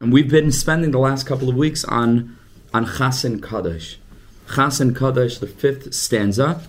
And we've been spending the last couple of weeks on on Chasin Kaddish. Chasin Kaddish, the fifth stanza,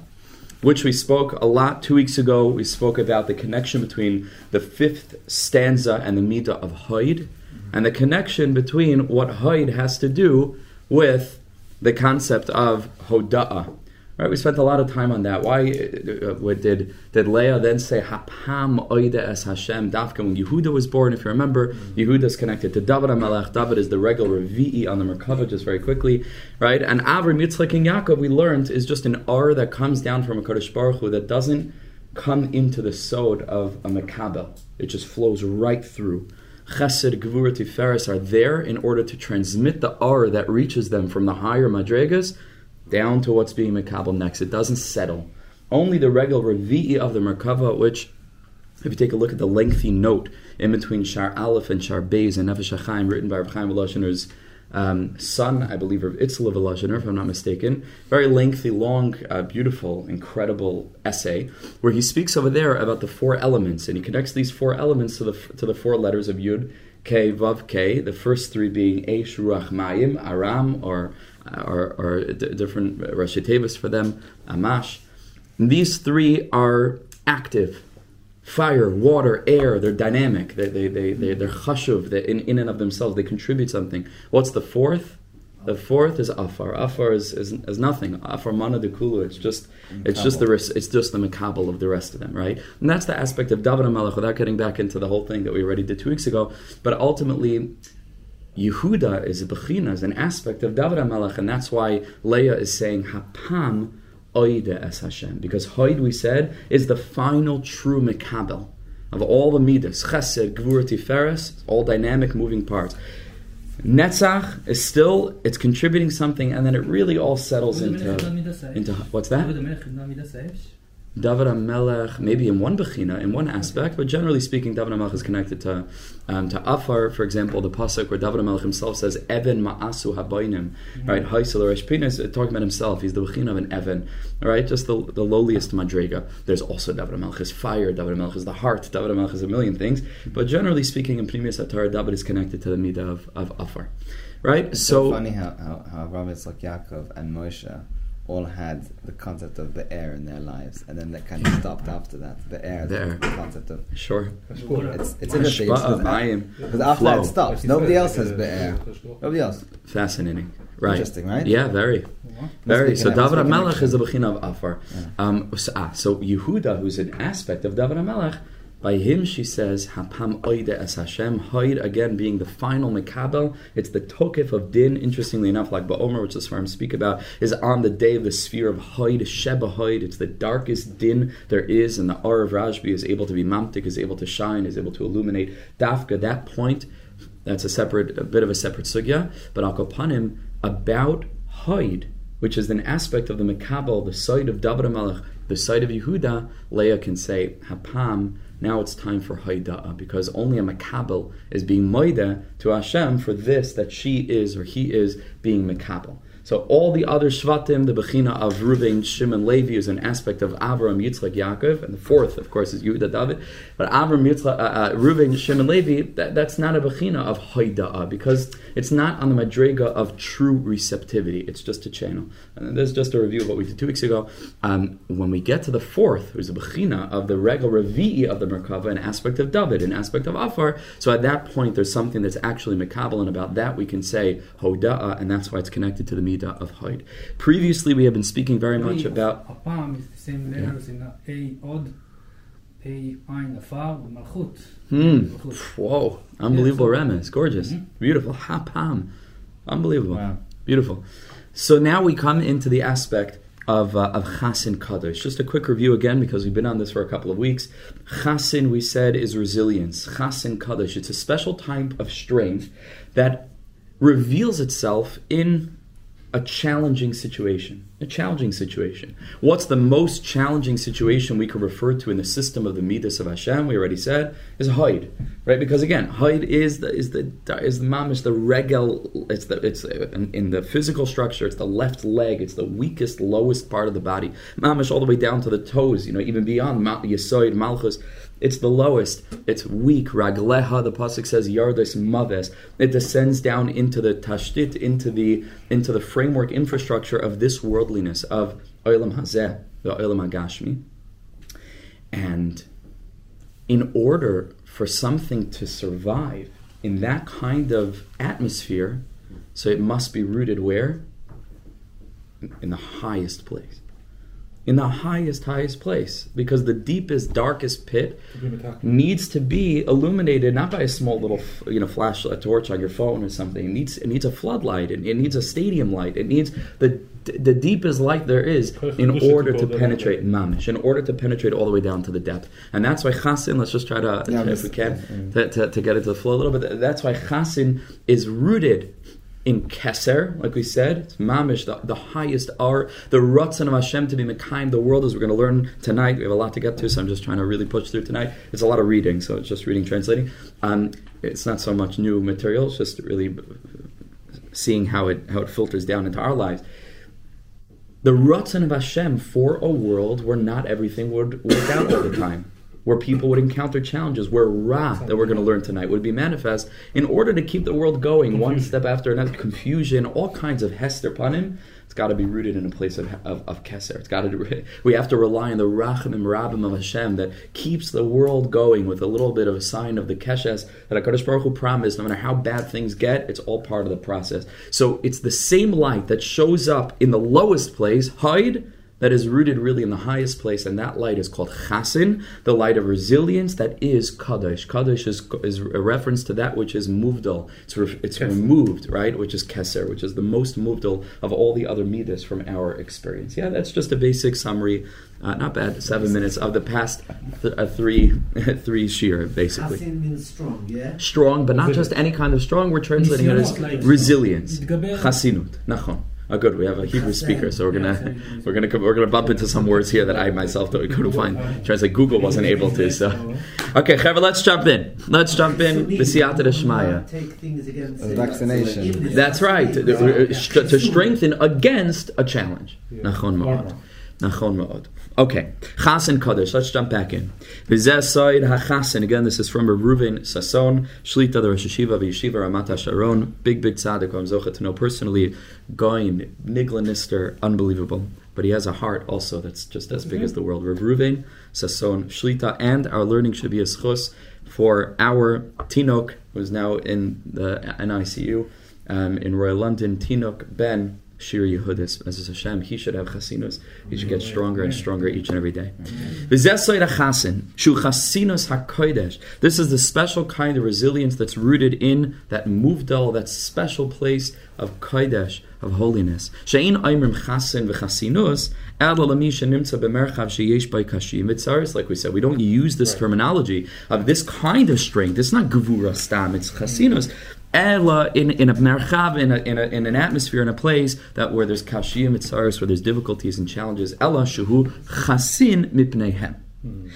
which we spoke a lot two weeks ago. We spoke about the connection between the fifth stanza and the Midah of Hoid, and the connection between what Hoid has to do with the concept of Hoda'ah. Right, we spent a lot of time on that. Why uh, did did Leah then say Hapam Oide es Hashem Dafka when Yehuda was born? If you remember. Yehuda is connected to David Melech. David is the regular Vi'i on the Merkava, just very quickly, right? And Avram Yitzchak and Yaakov we learned is just an R that comes down from a Kodesh Baruch Hu that doesn't come into the sod of a Mekabel. It just flows right through. Chesed, Gevurah, Tiferes are there in order to transmit the R that reaches them from the higher Madregas down to what's being Makabal next. It doesn't settle. Only the regular Revi'i of the Merkava, which, if you take a look at the lengthy note in between Shar Aleph and Shar Beis and Nefesh HaChaim, written by Reb Chaim Voloshiner's um, son, I believe, of Itzel Voloshener, if I'm not mistaken. Very lengthy, long, uh, beautiful, incredible essay where he speaks over there about the four elements, and he connects these four elements to the to the four letters of Yud, K, Vav, K. The first three being Eish, Ruach, Mayim, Aram, or or, or d- different uh, Rashi Tevis for them, uh, Amash. And these three are active. Fire, water, air, they're dynamic. They, they, they, they, they're chashuv. They, in, in and of themselves, they contribute something. What's the fourth? The fourth is afar. Afar is, is, is nothing. Afar mana de kulu. It's just it's just the it's just the makabel of the rest of them, right? And that's the aspect of David Melech. Without getting back into the whole thing that we already did two weeks ago, but ultimately Yehuda is a bechina, is an aspect of David HaMelech, and that's why Leah is saying Hapam Oide es Hashem, because Hoid we said is the final true mekabel of all the midas, Chesed, Gvur, Tiferes, all dynamic moving parts. Netzach is still it's contributing something, and then it really all settles into into what's that? David HaMelech, maybe in one bechina, in one aspect, but generally speaking, David HaMelech is connected to um, to Afar, for example, the pasuk where David HaMelech himself says, "Evan ma'asu habaynim," mm-hmm. right? Haisel is talking about himself. He's the bechina of an Evan, right? Just the, the lowliest madrega. There's also David HaMelech is fire. David HaMelech is the heart. David HaMelech is a million things, but generally speaking, in Pnimius Atar, David is connected to the midah of, of Afar, right? It's so, so funny how how, how Rabbi Yaakov and Moshe all had the concept of the air in their lives, and then that kind of stopped after that. The air, the, the concept of sure. It's, it's interesting because after that stops. Nobody else has the air. Nobody else. Fascinating, right? Interesting, right? Yeah, very, very. So David Melech is the bechina of Afar. Um, so, ah, so Yehuda, who's an aspect of David Melech by him, she says, Hapam oide es Hashem. Hoid, again, being the final Mekabel. It's the Tokif of Din. Interestingly enough, like Ba'omer, which the Svarim speak about, is on the day of the sphere of Hoid, Sheba Hoid. It's the darkest Din there is, and the Ar of Rashbi is able to be mamtik, is able to shine, is able to illuminate. Dafka, that point, that's a separate, a bit of a separate sugya, but Al Kopanim, about Hoid, which is an aspect of the Mekabel, the side of David Malach, the side of Yehuda, Leah can say, Hapam, now it's time for Haida'ah, because only a Makabel is being Maida to Hashem for this that she is or he is being Makabel. So all the other Shvatim, the Bechina of Reuven, Shimon, Levi is an aspect of Avram, Yitzchak, Yaakov, and the fourth, of course, is Yehuda, David. But Avram, Yitzchak, uh, uh, Shimon, Levi, that, that's not a Bechina of Haida'ah, because it's not on the Madrega of true receptivity. It's just a channel. And this is just a review of what we did two weeks ago. Um, when we get to the fourth, who's a Bechina of the Regal Revi'i of the Merkava, an aspect of David, an aspect of Afar, so at that point, there's something that's actually Makabal, and about that we can say Hoda'ah, and that's why it's connected to the Of Haid. Previously, we have been speaking very much about. Apam is the same letters in A odd, A ein afar, malchut. Hmm. Whoa! Unbelievable yeah, remes. Gorgeous. Mm-hmm. Beautiful. Hapam. Unbelievable. Wow. Beautiful. So now we come into the aspect of, uh, of Chasin Kaddish. Just a quick review again, because we've been on this for a couple of weeks. Chasin, we said, is resilience. Chasin Kaddish. It's a special type of strength that reveals itself in a challenging situation. A challenging situation. What's the most challenging situation we could refer to in the system of the Midas of Hashem? We already said is Haid, right? Because again, Haid is the is the is the mamish the regel. It's the it's in, in, the physical structure. It's the left leg. It's the weakest, lowest part of the body. Mamish all the way down to the toes. You know, even beyond Yisoid Malchus It's the lowest. It's weak. Ragleha, the pasuk says, Yardes Maves. It descends down into the tashtit, into the into the framework infrastructure of this worldliness of Olam Hazeh, the Olam Hagashmi. And in order for something to survive in that kind of atmosphere, so it must be rooted where? In the highest place in the highest, highest place. Because the deepest, darkest pit needs to be illuminated not by a small little, you know, flashlight torch on your phone or something. It needs, it needs a floodlight. It, it needs a stadium light. It needs the the deepest light there is in order to penetrate mamish, in order to penetrate all the way down to the depth. And that's why chasin, let's just try to, yeah, if we can, to, to, to, get into the flow a little bit, that's why chasin is rooted in Keser, like we said, it's mamish, the, the highest are the Ratzon of Hashem to be Mekayim the world, as we're going to learn tonight. We have a lot to get to, so I'm just trying to really push through tonight. It's a lot of reading, so it's just reading, translating. Um, it's not so much new material, it's just really seeing how it how it filters down into our lives. The Ratzon of Hashem for a world where not everything would work out all the time where people would encounter challenges, where wrath that we're going to learn tonight would be manifest in order to keep the world going one step after another, confusion, all kinds of hester panim. It's got to be rooted in a place of, of, of keser. It's got to. We have to rely on the rachamim rabim of Hashem that keeps the world going with a little bit of a sign of the keshes that Hakadosh Baruch Hu promised. No matter how bad things get, it's all part of the process. So it's the same light that shows up in the lowest place, hide that is rooted really in the highest place, and that light is called chasin, the light of resilience that is kadosh. Kadosh is, is a reference to that which is movdal. It's, re, it's removed, right? Which is keser, which is the most movdal of all the other midas from our experience. Yeah, that's just a basic summary. Uh, not bad, seven minutes of the past th- uh, three three shear, basically. Chasin means strong, yeah? Strong, but not just any kind of strong. We're translating it as resilience. Chasinut, nachon. Oh, good. We have a Hebrew speaker, so we're gonna we're gonna we're gonna bump into some words here that I myself couldn't find. Translate Google wasn't able to. So, okay, Trevor, let's jump in. Let's jump in. The Siyata Shmaya. Take things against vaccination. That's right. To, to strengthen against a challenge. Nachon ma'od. Nachon ma'od. Okay, Chasen Kaddish. Let's jump back in. V'zeh HaChasen. Again, this is from Reuven Sasson, Shlita, the Rosh Hashiva of Yeshiva Ramat Sharon. Big, big tzaddik. I'm zocha to know personally. Going Nigla Nister, unbelievable. But he has a heart also that's just as big mm-hmm. as the world. Reuven Sasson Shlita, and our learning should be a schus for our Tinok, who's now in the NICU um, in Royal London. Tinok Ben Shir Yehudis, as Hashem, he should have chasinus. He should get stronger and stronger each and every day. This is the special kind of resilience that's rooted in that muvdal, that special place of kodesh, of holiness. Shein aimrim chasin v'chasinus like we said, we don't use this terminology of this kind of strength. It's not gevura stam, it's chasinus. Ella in, in a merchav, in, a, in, a, in an atmosphere, in a place that where there's kashiyim mitzaris, where there's difficulties and challenges. Ella shuhu chasin mipneihem. Hmm.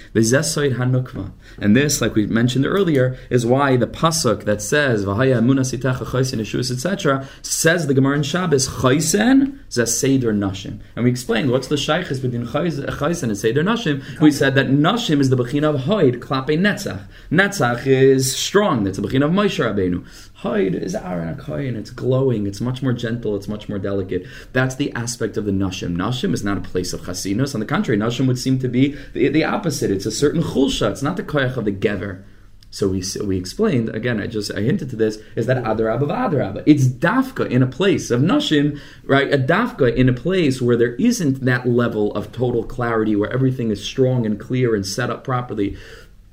And this, like we mentioned earlier, is why the pasuk that says "V'haya emunasitecha chaysen yeshus" etc. says the Gemara in Shabbos chaysen seder nashim, and we explained what's the shaykhis between chaysen and seder nashim. We said that nashim is the bechina of hoid klape netzach. Netzach is strong. That's the bechina of Moshe Rabbeinu. Hide is Aaron Akayin. It's glowing. It's much more gentle. It's much more delicate. That's the aspect of the Nashim. Nashim is not a place of chasinus. On the contrary, Nashim would seem to be the, the opposite. It's a certain chulsha. It's not the koyach of the gever. So we we explained again. I just I hinted to this is that adarab of adarab. It's dafka in a place of nashim, right? A dafka in a place where there isn't that level of total clarity, where everything is strong and clear and set up properly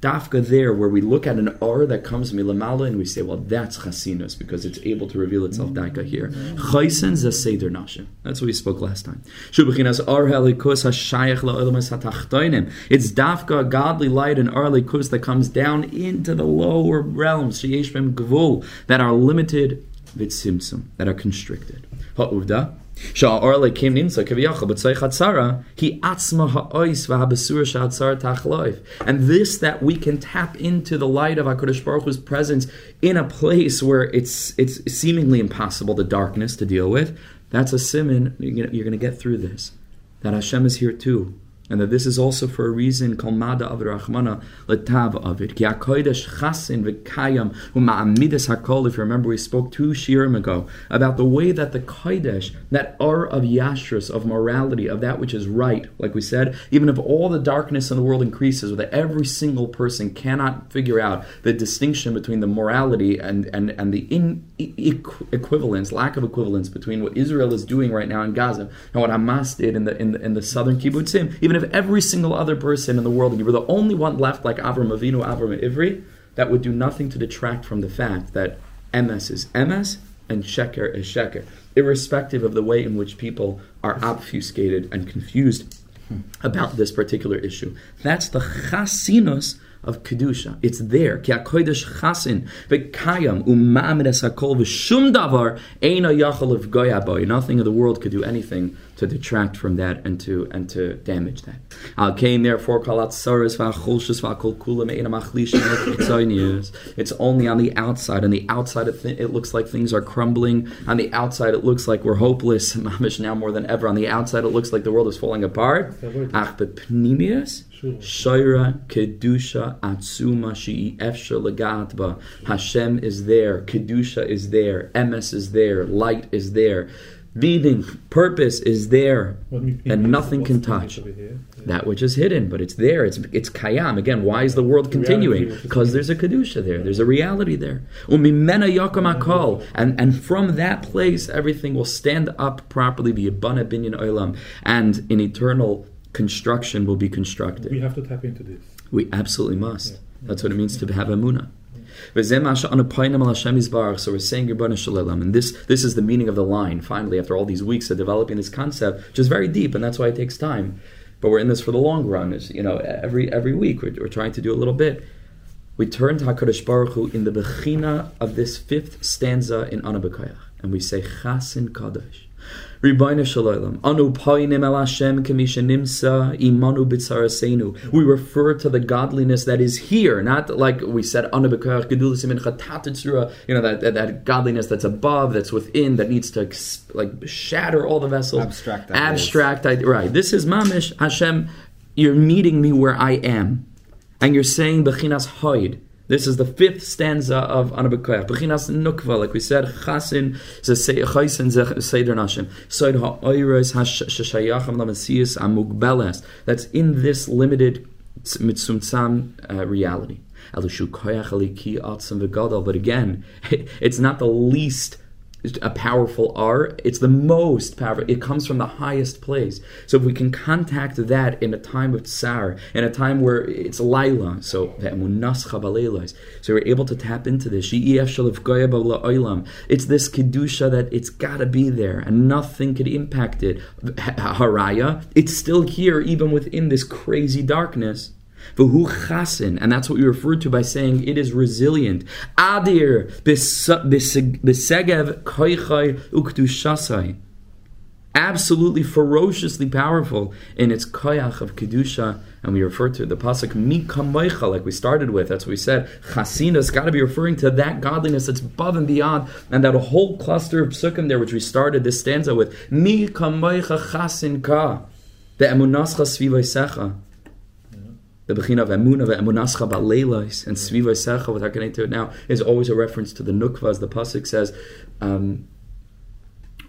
dafka there, where we look at an R that comes milamala and we say, well, that's chasinus because it's able to reveal itself mm-hmm. daika here. Chaysen seder nashim. That's what we spoke last time. Shubachinas ar hashayach la'olamas hatachtoinim. It's dafka, godly light, and ar helikus that comes down into the lower realms, sheyesh gvul, that are limited, vitzimtzum, that are constricted. Ha'uvda, Sha'arle came ninsa kaviyachal, but tzara he atzma ha'ois tachloif. And this that we can tap into the light of Hakadosh Baruch Hu's presence in a place where it's it's seemingly impossible the darkness to deal with. That's a simon. You're going to get through this. That Hashem is here too. And that this is also for a reason kalmada avid rachmana letav avid ki hakodesh chasin v'kayam uma'amidas hakol. If you remember, we spoke two shirim ago about the way that the kodesh, that are of yashrus, of morality, of that which is right, like we said, even if all the darkness in the world increases, that every single person cannot figure out the distinction between the morality and and and the in equivalence, lack of equivalence between what Israel is doing right now in Gaza and what Hamas did in the in the, in the southern kibbutzim, even if every single other person in the world, and you were the only one left like Avram Avinu, Avram Ivri, that would do nothing to detract from the fact that Emes is Emes and Sheker is Sheker, irrespective of the way in which people are obfuscated and confused about this particular issue. That's the chasinus of kedusha. It's there. Ki hakodesh chasin v'kayam umamid es hakol v'shum davar eina yachal of goyaboy. Nothing in the world could do anything to detract from that and to and to damage that. Al kain therefore kalat saras v'achulshus v'akol kula me'ena machlishin It's only on the outside. On the outside, it, th- it looks like things are crumbling. On the outside, it looks like we're hopeless. Mamish now more than ever. On the outside, it looks like the world is falling apart. Ach bepnimius Shaira Kedusha Atsuma Shi'i Efsha Lagatba. Hashem is there, Kedusha is there, Emes is there, light is there. Meaning, purpose is there, and nothing can touch that which is hidden, but it's there. It's it's kayam. Again, why is the world continuing? Because there's a kedusha there. There's a reality there. Umimena yakom akol, and and from that place, everything will stand up properly. Be abana binyan olam, and in eternal construction will be constructed. We have to tap into this. We absolutely must. That's what it means to have emunah. So we're saying and this this is the meaning of the line. Finally, after all these weeks of developing this concept, which is very deep, and that's why it takes time. But we're in this for the long run. Is you know every every week we're, we're trying to do a little bit. We turn to Hakadosh Baruch Hu in the bechina of this fifth stanza in Ana B'Koach, and we say Chasin Kadosh. Anu poinim el Hashem nimsa imanu b'tzarasenu. We refer to the godliness that is here, not like we said anu b'koyach gedulisim in You know that, that, that godliness that's above, that's within, that needs to like shatter all the vessels. Abstract. Abstract. Ideas. Right. This is mamish Hashem. You're meeting me where I am, and you're saying bechinas hoid. This is the fifth stanza of Ana B'Koach. Bechinas nukva, like we said, chasin chaysin seder nashim. Soid ha'oiros ha'shashayacham lamasias amugbeles. That's in this limited mitzumtzam uh, reality. But again, it's not the least a powerful R. It's the most powerful. It comes from the highest place. So if we can contact that in a time of tsar, in a time where it's Laila, so so we're able to tap into this. It's this kedusha that it's got to be there, and nothing could impact it. Haraya, it's still here even within this crazy darkness. V'hu chasin, and that's what we refer to by saying it is resilient. Adir b'segev koichai ukdushasai. Absolutely ferociously powerful in its koyach of kedusha, and we refer to the pasuk mikamoicha, like we started with. That's what we said. Chasina's got to be referring to that godliness that's above and beyond, and that whole cluster of psukim there, which we started this stanza with. Mikamoicha chasin ka, the emunascha svivaisecha the Bechina of Emunah, Emunascha Baleilos, and Sviva Secha, without getting into it now, is always a reference to the Nukva, as the Pasuk says. Um,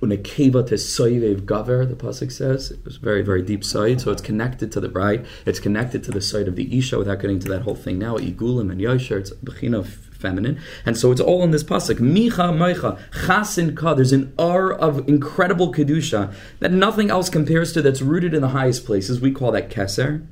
Unekeva to soivev gaver, the pasuk says. It was very, very deep side, so it's connected to the right. It's connected to the side of the isha, without getting to that whole thing now. Igulim and yosher, it's bechina feminine, and so it's all in this pasuk. Micha meicha chasin ka. There's an R of incredible kedusha that nothing else compares to. That's rooted in the highest places. We call that keser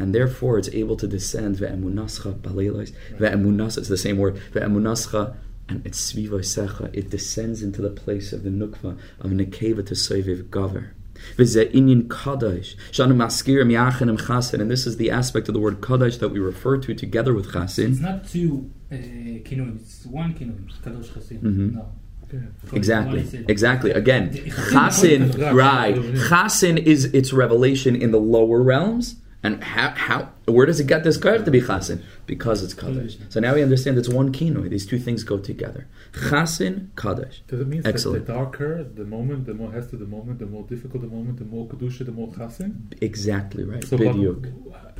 and therefore it's able to descend ve'emunascha baleilos ve'emunas it's the same word ve'emunascha and it's svivoisecha it descends into the place of the nukva of nekeva to soiviv gaver Inyan kadosh. Shanu maskirim yachanim chasin. and this is the aspect of the word kadosh that we refer to together with chasin. It's not two uh, it's one kinun, kadosh chasin. Mm-hmm. No. Exactly. Exactly. Again, chasin, right? Chasin is its revelation in the lower realms, And how, how where does it get this koyach to be chasin? Because it's kaddish. Mm. So now we understand it's one kinoi. These two things go together. Chasin, kaddish. Does it mean that the darker the moment, the more hester the moment, the more difficult the moment, the more kedusha, the more chasin? Exactly right. So, Bidyuk.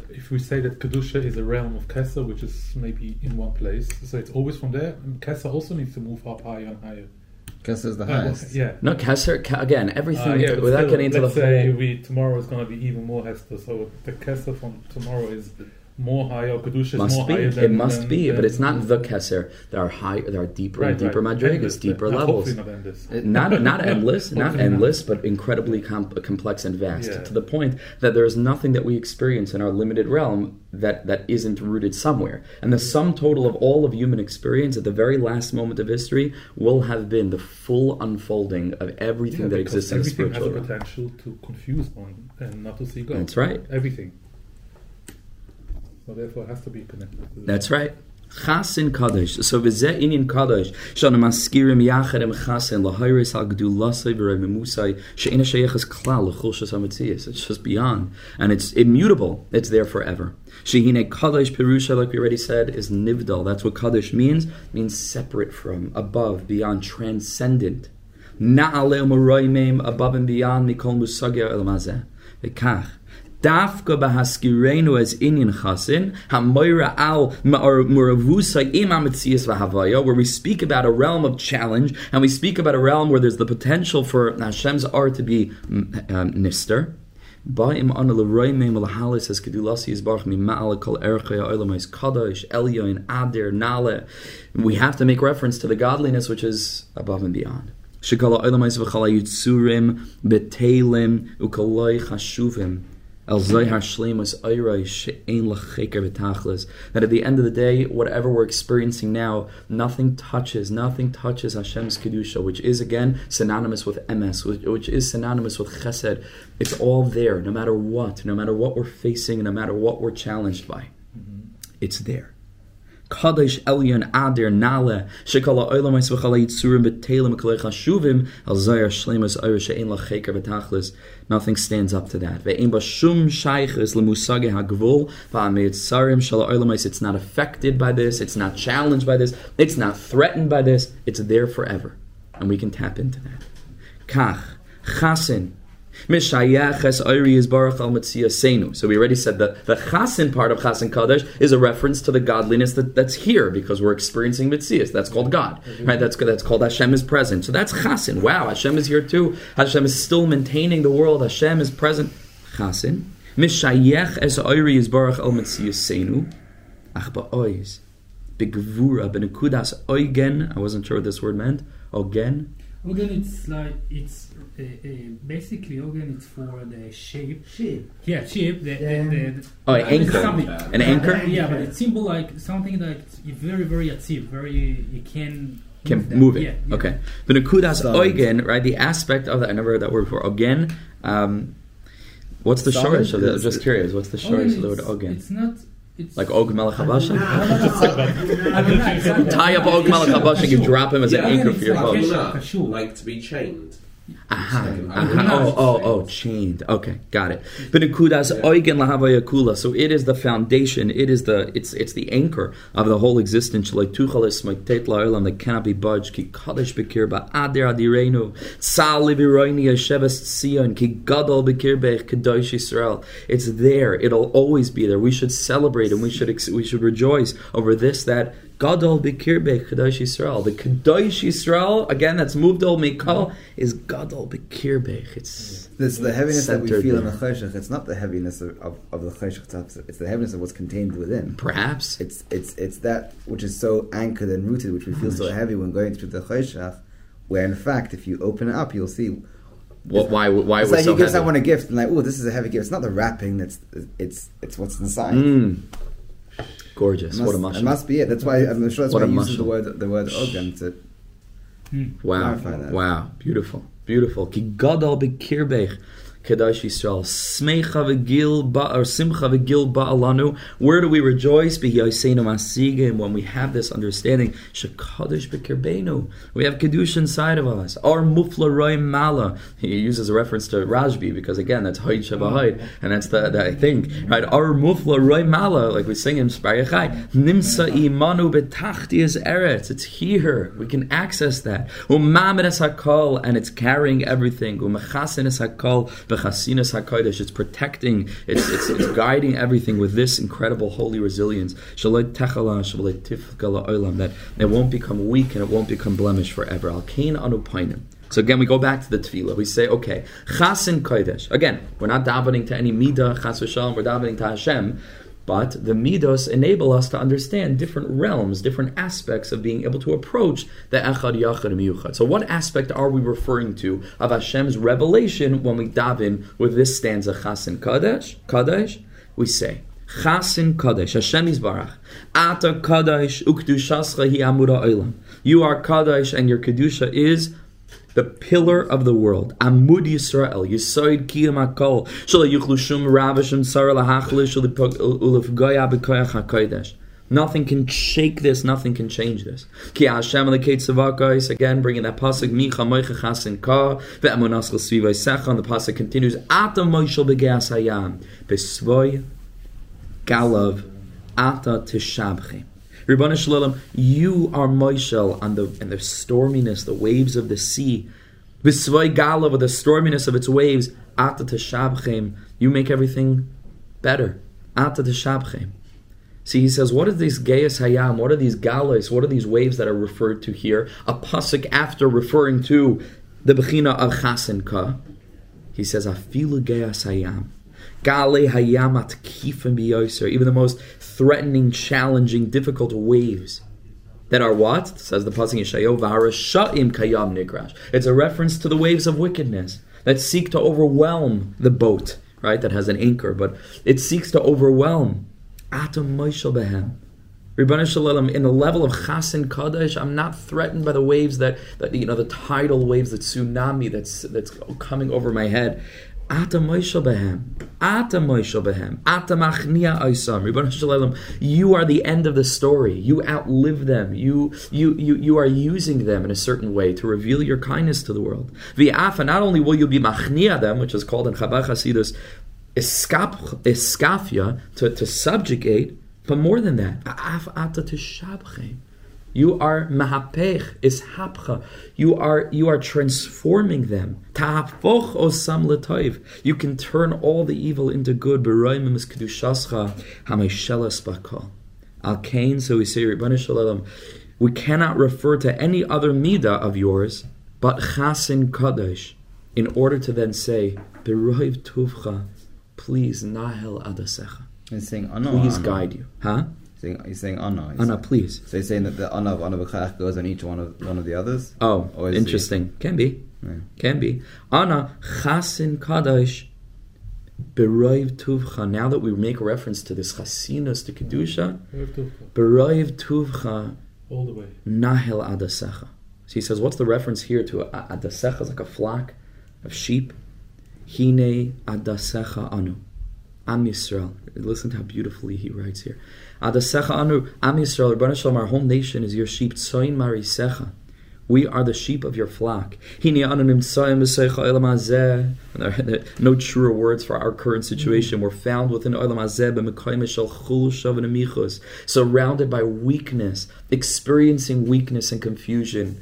if we say that kedusha is a realm of kesser, which is maybe in one place, so it's always from there. And also needs to move up higher and higher. Kesser is the Uh, well, highest. yeah. No, Kesser, Ke- again, everything, Uh, yeah, without still, getting into the let's say whole. we tomorrow is going to be even more hester. So the kesser from tomorrow is more higher. Kedusha Must more be. It Than, must than- be, but it's not the Kesser. There are high, there are deeper right, and deeper right. madrigas, deeper levels. Not endless. not not endless, not endless, but incredibly com- complex and vast Yeah. to the point that there is nothing that we experience in our limited realm that that isn't rooted somewhere. And the sum total of all of human experience at the very last moment of history will have been the full unfolding of everything Yeah, that exists in the everything spiritual has a realm. potential to confuse one and not to see God. That's right. Everything. So therefore, it has to be connected. To That's right. Chasin Kaddish. So v'zeh inyan Kaddish. Shana maskirim yachad em chasin lahayris al gedulasai v'rei memusai she'ina sheyeches klal l'chul shas hametzias. It's just beyond. And it's immutable. It's there forever. Shehine Kaddish Perusha, like we already said, is nivdal. That's what Kaddish means. It means separate from, above, beyond, transcendent. Na'ale u'moroimim, above and beyond, mikol musagya el mazeh. V'kach. Dafka bahaskirenu as inyan chasin, hamoira al muravusa im ametzias v'havaya, where we speak about a realm of challenge, and we speak about a realm where there's the potential for Hashem's art to be mm, um, nister. Ba'im ana l'roimim l'halis as kedulasi yizbarach mima'ala kol erchei ha'olamais kadosh, elyon, adir, nale. We have to make reference to the godliness which is above and beyond. Shekala olamais v'chala yitzurim, betelim, ukaloi chashuvim. El Zayhar Shlemus Ayrai She'ein Lacheker V'Tachlis. That at the end of the day, whatever we're experiencing now, nothing touches, nothing touches Hashem's Kedusha, which is again synonymous with Emes, which, which is synonymous with Chesed. It's all there, no matter what, no matter what we're facing, no matter what we're challenged by. Mm-hmm. It's there. Kadosh Elyon Adir Nale Shekala Olamais V'Chala Yitzurim B'Telim K'Lei Chashuvim Al Zayar Shlemus Ayr She'en Lacheker V'Tachlis Nothing stands up to that. Ve'en Bashum Shayches L'Musage HaGvul V'Amei Tzarim Shala Olamais It's not affected by this. It's not challenged by this. It's not threatened by this. It's there forever, and we can tap into that. Kach Chasin Mishayaches Oiri is Baruch Al Senu. So we already said that the Chasin part of Chasin Kadesh is a reference to the godliness that, that's here because we're experiencing Mitzias. That's called God. Mm-hmm. Right? That's, that's called Hashem is present. So that's Chasin. Wow, Hashem is here too. Hashem is still maintaining the world. Hashem is present. Chasin. Mishayech es Oiri is Baruch Al Senu. Ach ba'ois. Oigen. I wasn't sure what this word meant. Ogen. Organ, it's like it's uh, uh, basically organ. It's for the shape. Sheep. Yeah, shape. The, the, the, Oh, an anchor. something- An anchor? Yeah, but it's symbol like something that's very very achieve. Very you can can that. move it. Yeah, yeah. Okay. The Nakudas Solid. Oigen, right? The aspect of that, I never heard that word before. Ogen. Um, what's the Solid shorish of that? I'm just curious. What's the Organ, shorish of the word it's- Ogen? It's not. It's Like Og Melech Habasha? Tie Tie up Og Melech Habasha, you drop him as an anchor for your like boat. a- Like, Kashur. like to be chained. Aha. Oh, oh, oh, chained. Okay, got it. Benekudas oigen lahavaya kula. So it is the foundation. It is the it's it's the anchor of the whole existence. Like tuchalis maitet la'olam that cannot be budged. Ki kadosh bekir ba'adir adirenu. Tzal libiroini yeshevas tzion. Ki gadol bekir be'ech kadosh Yisrael. It's there. It'll always be there. We should celebrate and we should ex- we should rejoice over this that Gadol Bekirbe Kadosh Yisrael. The Kadosh Yisrael, again, that's Muvdal Mikal, is Gadol Bekirbe. It's This the heaviness that we feel in the choshech. It's not the heaviness of, of, of the choshech. It's the heaviness of what's contained within. perhaps. It's it's it's that which is so anchored and rooted, which we feel so heavy when going through the choshech. Where in fact, if you open it up, you'll see. What, why why It's we're like so you give heavy. someone a gift and like, oh, this is a heavy gift. It's not the wrapping. That's it's it's what's inside. Mm. Gorgeous. Must, what a mushroom. it must be it. That's why I'm sure that's What why a he uses the word the word ogan to hmm. Wow. clarify that. Wow. Beautiful. Beautiful. Ki Gadol Bekirbech. Kedash Yisrael. Smecha v'gil ba simcha v'gil ba'alanu. Where do we rejoice? B'yaseinu masigim. When we have this understanding, shekadosh b'kirbeinu. We have kedusha inside of us. Our mufla mala. He uses a reference to Rashbi because again, that's Hayd Shabahid, and that's the, the thing, right? Our mufla roy mala, like we sing in Spariyachai. Nimsa imanu betachti is eretz. It's here. We can access that. Umamed es hakol, and it's carrying everything. Umechasin hakol b'chasinas hakodesh. It's protecting. It's, it's it's guiding everything with this incredible holy resilience. That it won't become weak and it won't become blemished forever. Al kain anu painim. So again, we go back to the tefillah. We say, okay, chasin kodesh. Again, we're not davening to any midah, chas v'shalom. We're davening to Hashem. But the midos enable us to understand different realms, different aspects of being able to approach the echad yachad miyuchad. So, what aspect are we referring to of Hashem's revelation when we daven with this stanza chasin kadesh? Kadesh, we say. Chasin Kadesh, Hashem Yisbarach. Ata Kadesh, Ukdushascha hi amura olam. You are Kadesh, and your Kedusha is the pillar of the world. Amud Yisrael, Yisoid Kiyam Hakol, Shala Yuchlu Shum Ravashim Sarah Lahachlish Ulif Goya B'Koyach HaKodesh. Nothing can shake this. Nothing can change this. Ki Hashem lekei tzavakais again, bringing that pasuk micha moicha chasin ka ve'emonas l'svivay. And the pasuk continues ata moishel begeas hayam besvoy galav ata tishabchim. Ribbana Shalom, you are Moishel on the and the storminess, the waves of the sea. Visvay Galav, with the storminess of its waves, Ata you make everything better. Ata. See, he says, what are these Gaius Hayam? What are these galas? What are these waves that are referred to here? A pasuk after referring to the Bechina of Chasen Ka. He says, Afilu Gaius Hayam. Gale Hayamat Kifim Biyoser. Even the most threatening, challenging, difficult waves that are what? Says the Pasuk Yeshayo, Sha'im Kayam Nigrash. It's a reference to the waves of wickedness that seek to overwhelm the boat, right? That has an anchor, but it seeks to overwhelm. Atom Moishel Behem. Shalom, in the level of Chasin Kadesh, I'm not threatened by the waves that, that you know, the tidal waves, the tsunami that's that's coming over my head. Ata Behem. Ata. Ata Machnia you are the end of the story. You outlive them. You, you, you, you are using them in a certain way to reveal your kindness to the world. V'afa, not only will you be Machnia them, which is called in Chabad Hasidus, Iskafia, to, to subjugate, but more than that, Af Ata Tishabchem. You are mahapech is hapcha. You are you are transforming them. Ta'afoch osam letoiv. You can turn all the evil into good. Beroimim is kedushascha hameshelas bakol. Al kain. So we say, Ribbana Shalom. We cannot refer to any other midah of yours but chasin kadosh, in order to then say beroiv tuvcha. Please nahel adasecha. He's saying, oh, no, Please guide you, huh? He's saying, he's saying, no. He's, Anna, please. So he's saying that the Anna of honor b'chayach goes on each one of one of the others. Oh, Or is interesting. Can be. Yeah. Can be. Anna chasin kadosh beroiv tuvcha. Now that we make reference to this chasinus to kedusha, beroiv tuvcha All the way. nahel adasecha. So he says, what's the reference here to a- adasecha? Is like a flock of sheep. Hine adasecha anu. Am Yisrael. Listen to how beautifully he writes here. Adasecha anu. Am Yisrael. Shalom, our whole nation is your sheep. Tsoin. We are the sheep of your flock. No truer words for our current situation. We're found within. Surrounded by weakness, experiencing weakness and confusion.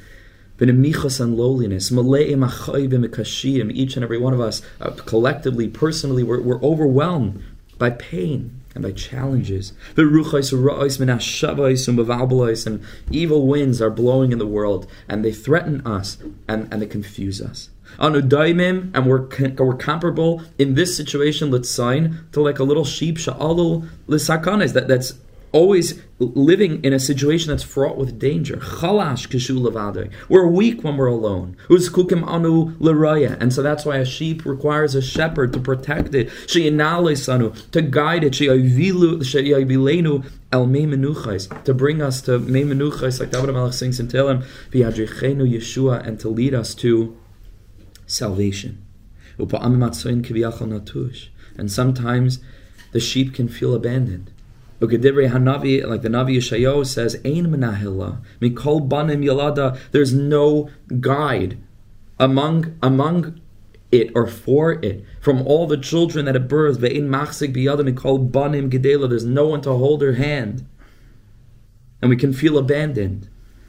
And lowliness, each and every one of us, uh, collectively, personally, we're, we're overwhelmed by pain and by challenges. And evil winds are blowing in the world, and they threaten us, and, and they confuse us. Anudaimim, and we're, we're comparable in this situation, let's sign, to like a little sheep, sha'alul l'sakanes, that, that's always living in a situation that's fraught with danger. Chalash. We're weak when we're alone. Uzkukim anu. And so that's why a sheep requires a shepherd to protect it. She'inale sanu, to guide it. She'avilu, she'avilenu el menuchais, to bring us to menuchais, like David Malach sings in Tehillim, v'yadrichenu Yeshua, and to lead us to salvation. And sometimes the sheep can feel abandoned. Ukedivrei Hanavi, like the Navi Yeshayahu says, Ein menahela mikol banim yalada. There's no guide among among it or for it from all the children that a birth. Ve'in machzik biyada mikol banim gedela. There's no one to hold her hand, and we can feel abandoned.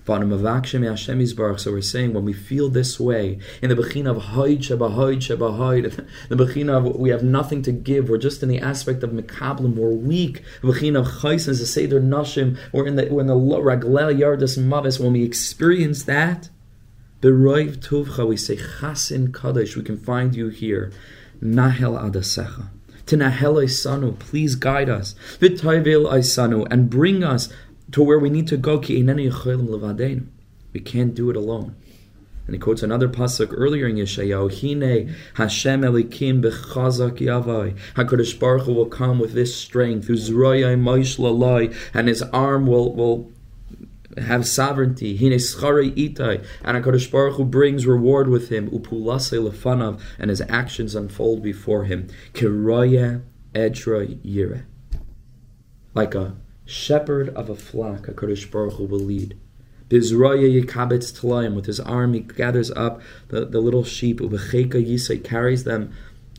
So we're saying when we feel this way, in the Bechina of Hoid Shebahoid Shebahoid, the Bechina of we have nothing to give, we're just in the aspect of Mekablim, we're weak. Bechina of Chais is a Seder Nashim, we're in the, we're in the Raglel Yardas Mavis, when we experience that, Beroiv Tuvcha, we say Chasin Kadosh, we can find you here. Nahel Adasecha. Tinahel Isanu, please guide us. V'toivil Isanu, and bring us to where we need to go. We can't do it alone. And he quotes another pasuk earlier in Yeshayahu, Hine Hashem Elikim bechazak yavai. HaKadosh Baruch Hu will come with this strength, Uzroyai Moish Lalai, and his arm will, will have sovereignty. Hine Schare Itai, and HaKadosh Baruch Hu brings reward with him, Upulase Lefanav, and his actions unfold before him. Kiroya Edra Yire. Like a shepherd of a flock, a Kurdish Baruch Hu will lead. Bizraya Yikabetz Tlaim, with his arm he gathers up the, the little sheep, Ubecheka Yisai carries them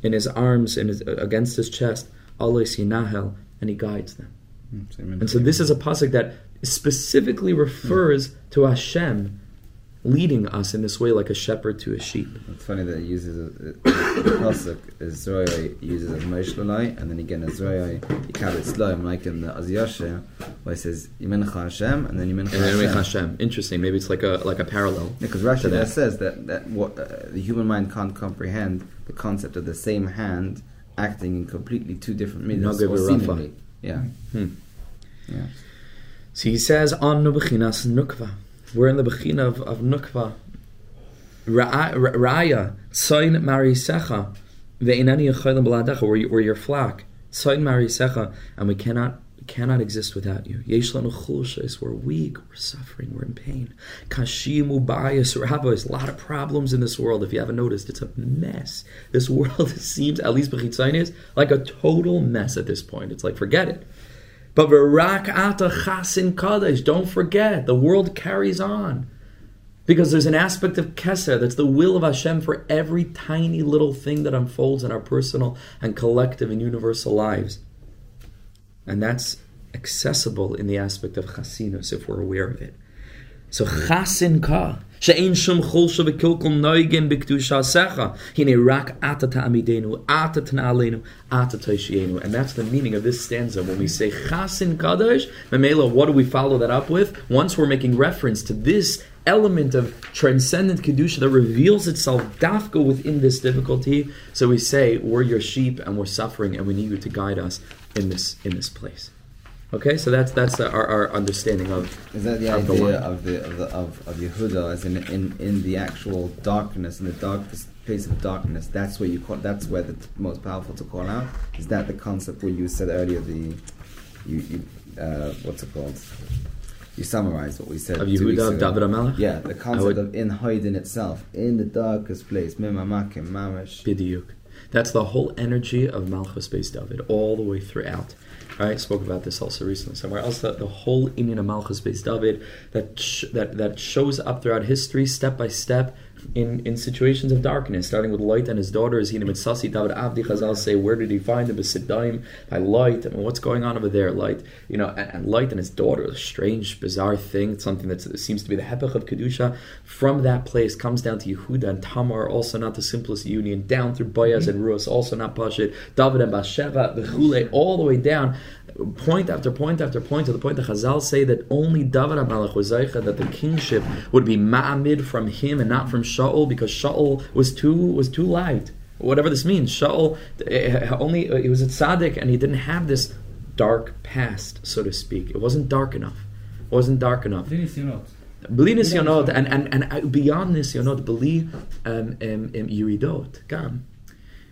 in his arms in his, against his chest, Alois Yinahel, and he guides them. Mm, and so this is a pasuk that specifically refers to Hashem leading us in this way like a shepherd to a sheep. It's funny that he uses a, the pasuk Israel uses as Moshe and then again Israel Yikabit Sloim like in the Aziyasha where he says Yimencha Hashem and then Yimencha Hashem. Hashem. Interesting. Maybe it's like a like a parallel. Because yeah, Rashi says that that what uh, the human mind can't comprehend the concept of the same hand acting in completely two different meanings or seemingly. Yeah. Hmm. Yeah. So he says on Nukva. We're in the Bechina of, of Nukva. Raya, Tzain Mari Secha, Ve'inani Yecholim B'ladecha, we're your flock. Tzain Mari Secha, and we cannot cannot exist without you. We're weak, we're suffering, we're in pain. Kashimu bias, rabbis, a lot of problems in this world. If you haven't noticed, it's a mess. This world seems, at least Bechitzain is, like a total mess at this point. It's like, forget it. But Ata Chasin Kadesh, don't forget, the world carries on. Because there's an aspect of Keser that's the will of Hashem for every tiny little thing that unfolds in our personal and collective and universal lives. And that's accessible in the aspect of Chasinus if we're aware of it. So Chasin Ka, שאין שום חולשה וקלקל נויגן בקדושה סכה. הנה רק אתה תעמידנו, אתה תנעלנו, אתה תשיינו. And that's the meaning of this stanza. When we say chasin kadosh, Memela, what do we follow that up with? Once we're making reference to this element of transcendent kedusha that reveals itself dafka within this difficulty. So we say we're your sheep and we're suffering and we need you to guide us in this in this place. Okay, so that's that's our, our understanding of. Is that the of idea the of the of the of, of Yehuda as in, in in the actual darkness in the darkest place of darkness? That's where you call. That's where the most powerful to call out. Is that the concept where you said earlier? The you, you uh, what's it called? You summarized what we said. Of Yehuda, of David Amelech? Yeah, the concept would, of in hiding itself in the darkest place. Mamash. Bidiyuk. That's the whole energy of Malchus Beis David all the way throughout. I spoke about this also recently somewhere else. That the whole Indian Malchus Beis David that sh- that that shows up throughout history, step by step, in, in situations of darkness, starting with Lot and his daughters. Hina Mitzasi David Avdi Chazal say, where did he find the Besidaim by Lot? I mean, what's going on over there? Lot, you know, and, and Lot and his daughter, a strange, bizarre thing. It's something that seems to be the Hepech of Kedusha. From that place comes down to Yehuda and Tamar, also not the simplest union, down through Boaz mm-hmm. and Ruas, also not Pashit, David and Bathsheba, the Chule, all the way down point after point after point to the point that Chazal say that only David HaMelech was Zaycha, that the kingship would be ma'amid from him and not from Shaul because Shaul was too was too light. Whatever this means, Shaul eh, only he was a tzaddik and he didn't have this dark past, so to speak. It wasn't dark enough. It wasn't dark enough. Bli nisyanot and, and, and beyond um, um, um, yuridot, gam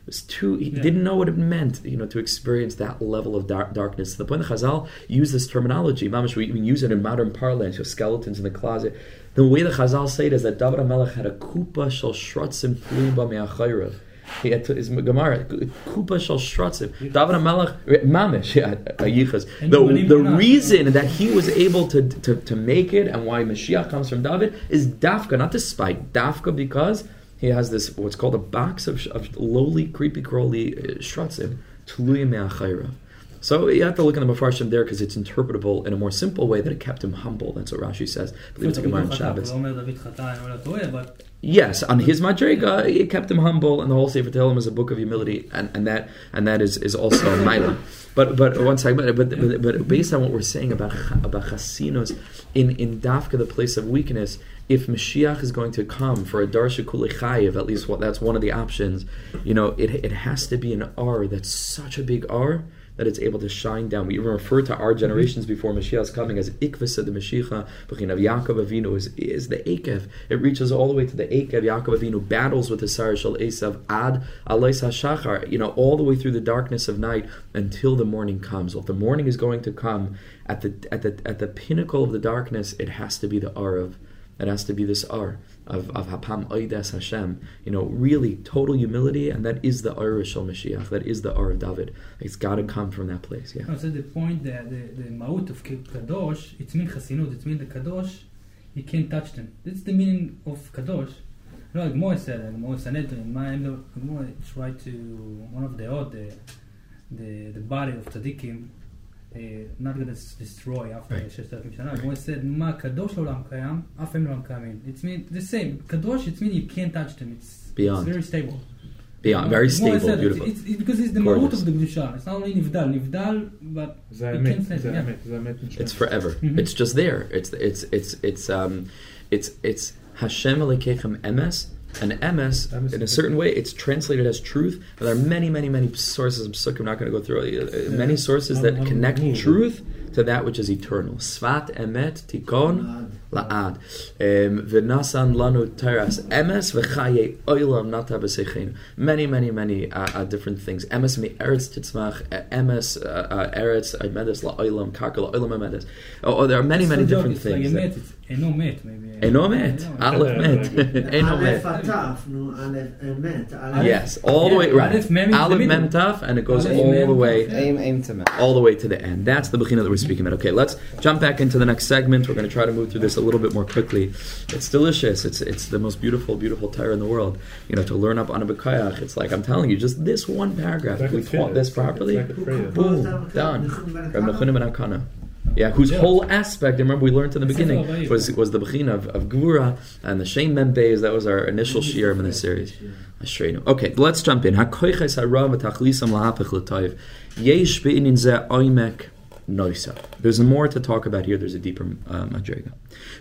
was too he yeah. didn't know what it meant you know to experience that level of dark, darkness to the point that Chazal use this terminology Mamish, we even use it in modern parlance you know, skeletons in the closet the way the Chazal say it is that David HaMelech had a kupa shel shratzim pluba me'achayrav He had to, his Gemara, Kupa Shal shrotzim. David HaMelech, Mamish, yeah. The, the reason that he was able to, to, to make it and why Mashiach comes from David is Dafka, not despite. Dafka because he has this, what's called a box of, of lowly, creepy, crawly uh, Shratziv. Tluya Me'achayrav. So you have to look in the Mefarshim there because it's interpretable in a more simple way that it kept him humble. That's what Rashi says. I believe it's a Gemara in Shabbos. Yes, on his madrega, it kept him humble, and the whole Sefer Tehillim is a book of humility, and, and that and that is, is also Maila. But but one second, but, but but based on what we're saying about about chasinos in in Dafka, the place of weakness, if Mashiach is going to come for a darsha kulichayev, at least what that's one of the options, you know, it it has to be an R that's such a big R that it's able to shine down. We even refer to our generations mm-hmm. before Mashiach's coming as Ikvasa the Mashiach, Bechin of Yaakov Avinu is, is the Akev. It reaches all the way to the Akev. Yaakov Avinu battles with the Sarah Shal Esav Ad Alais HaShachar, you know, all the way through the darkness of night until the morning comes. Well, if the morning is going to come at the at the at the pinnacle of the darkness, it has to be the R of it has to be this R of, of Hapam Oides Hashem. You know, really total humility, and that is the R of Mashiach. That is the R of David. It's got to come from that place. Yeah. No, so the point that the, the Maut of Kadosh, it's mean Chasinut, it's mean the Kadosh, you can't touch them. That's the meaning of Kadosh. You know, Gemara said, Gemara Sanhedrin, Gemara try to, one of the odd, the, the, the body of Tzaddikim, not going to destroy after Right. 6,000 שנה. כמו said, מה קדוש לעולם קיים, אף הם לעולם קיימים. It's mean the same. קדוש, it's mean you can't touch them. It's, Beyond. it's very stable. Beyond, very כמו stable, said, beautiful. It's, it's, it's because it's the Gorgeous. מהות of the קדושה. It's not only נבדל, נבדל, but זה you האמת, can't say, זה yeah. האמת, זה האמת. נשמע. It's forever. Mhm. It's just there. It's it's it's it's um, it's it's Hashem Elikechem Emes. and MS, Emes in a certain way, it's translated as truth. But there are many, many, many sources. I'm sick. I'm not going to go through it. Uh, Many sources that connect truth to that which is eternal. Svat emet tikon la'ad. Um, v'nasan lanu teras emes v'chaye oilam nata b'seichenu. Many, many, many uh, uh, different things. Emes mi eretz titzmach, emes uh, uh, eretz uh, emedes la'oilam karka la'oilam emedes. Oh, there are many, many different things. Eno met, maybe. Eno met. Aleph met. Eno met. Yes, all the way, right. Aleph mem taf, and it goes all the way. To All the way to the end. That's the beginning that we're speaking about. Okay, let's jump back into the next segment. We're going to try to move through this a little bit more quickly. It's delicious. It's it's the most beautiful, beautiful Torah in the world. You know, to learn up Ana B'Koach, it's like I'm telling you, just this one paragraph. If we It's like a taught this properly, it's like a prayer. boom, done. Nechum ben Reb Akana? Nechunim ben Akana. Yeah, whose Yeah. whole aspect, remember we learned in the beginning, was was the Bechina of, of Gvura and the Shem Membeis. That was our initial shiurim in the series. Okay, let's jump in. Hakoiches hara v'tachlisam lahapich l'toiv. Yesh be'inin zeh oimek noisa. There's more to talk about here. There's a deeper uh, madrega.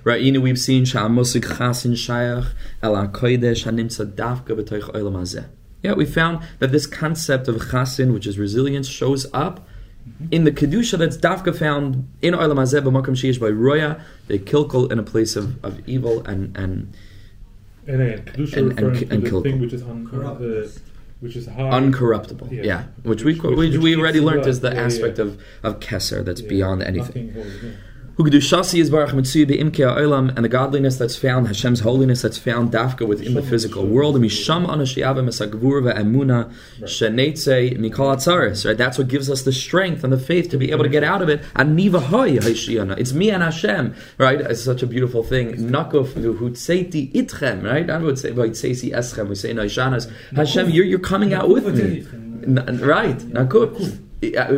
Right, you know, we've seen sha'amosik chasin shayach el hakodesh hanimtza dafka b'toich oilam hazeh. Yeah, we found that this concept of chasin, which is resilience, shows up in the kedusha that's dafka found in oilam hazeh b'makom sheish by roya, the kilkul in a place of, of evil and and And And- and to and the thing which is uh, Corruptness. Which is hard, uncorruptible. Yeah. Yeah, which we Which- which, which we already learned is the Yeah, aspect yeah. of of keser that's beyond anything. Nothing holds, yeah. Is Baruch Mitzui be'imkei ha'olam, and the godliness that's found, Hashem's holiness that's found dafka within the physical world. And misham anashiyava mesagvur ve'emuna shenetze mikol atzaris. Right, that's what gives us the strength and the faith to be able to get out of it. Aniva hoy haishiyana. It's me and Hashem. Right, it's such a beautiful thing. Nakuf v'hutzeiti itchem. Right, I would say eschem. We say naishanas. Hashem, you're you're coming out with me. Right, nakuf.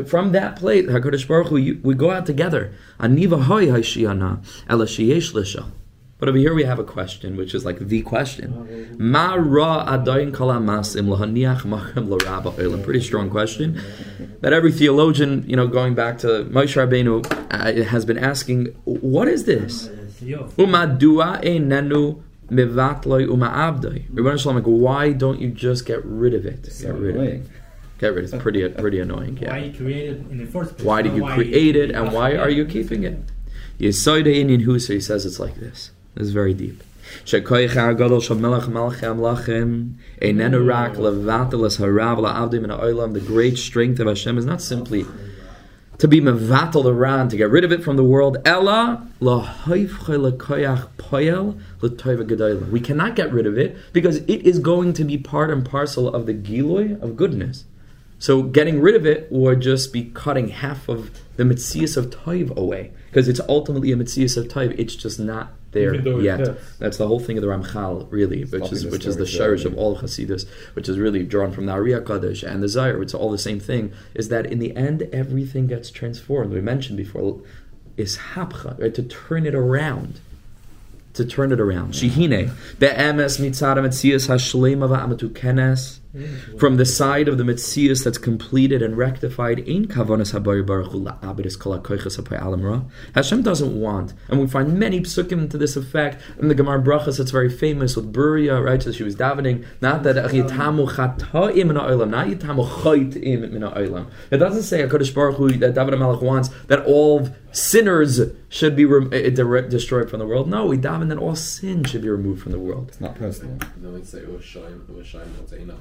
From that plate, Hakadosh Baruch Hu, we go out together. But over here we have a question, which is like the question. Ma ra adayin kol hamasim lahaniach machem l'rabba. Pretty strong question that every theologian, you know, going back to Moshe Rabbeinu, uh, has been asking, what is this? Umadua mivatloi uma'abdoi. Like, why don't you just get rid of it? Get rid of it. Get rid of. It's pretty pretty annoying. Yeah. Why you created in the first place? Why did you why create it, and why are you keeping it? Yesoida Indian Husa, he says it's like this. This is very deep. The great strength of Hashem is not simply to be mevatel the ran, to get rid of it from the world. Ella We cannot get rid of it because it is going to be part and parcel of the giloy of goodness. So getting rid of it would just be cutting half of the mitzias of toiv away because it's ultimately a mitzias of toiv. It's just not there Even though it yet. That's the whole thing of the Ramchal, really, which Stopping is the which is the storage shirish of all Hasidus, which is really drawn from the Ariya Kaddish and the Zayir. It's all the same thing. Is that in the end everything gets transformed? We mentioned before is hapcha, right? To turn it around. To turn it around. Shihine. Be'emes mitzad mitzias hashlema va'amatu kenes. From the side of the Metzias that's completed and rectified, in kavanas habayir baruch hu la'abedis kol ha'koiches ha'pay alam ra. Hashem doesn't want, and we find many psukim to this effect. In the Gemara Brachas, it's very famous with Bruria, right? So she was davening, not that yitamu chata'im min ha'olam, not yitamu chayt'im min ha'olam. It doesn't say Hakadosh Baruch Hu that David HaMelech wants that all sinners should be rem- eh, de- destroyed from the world. No, we daven that all sin should be removed from the world. It's not personal. Then we'd say Ushayim, Ushayim, Otena.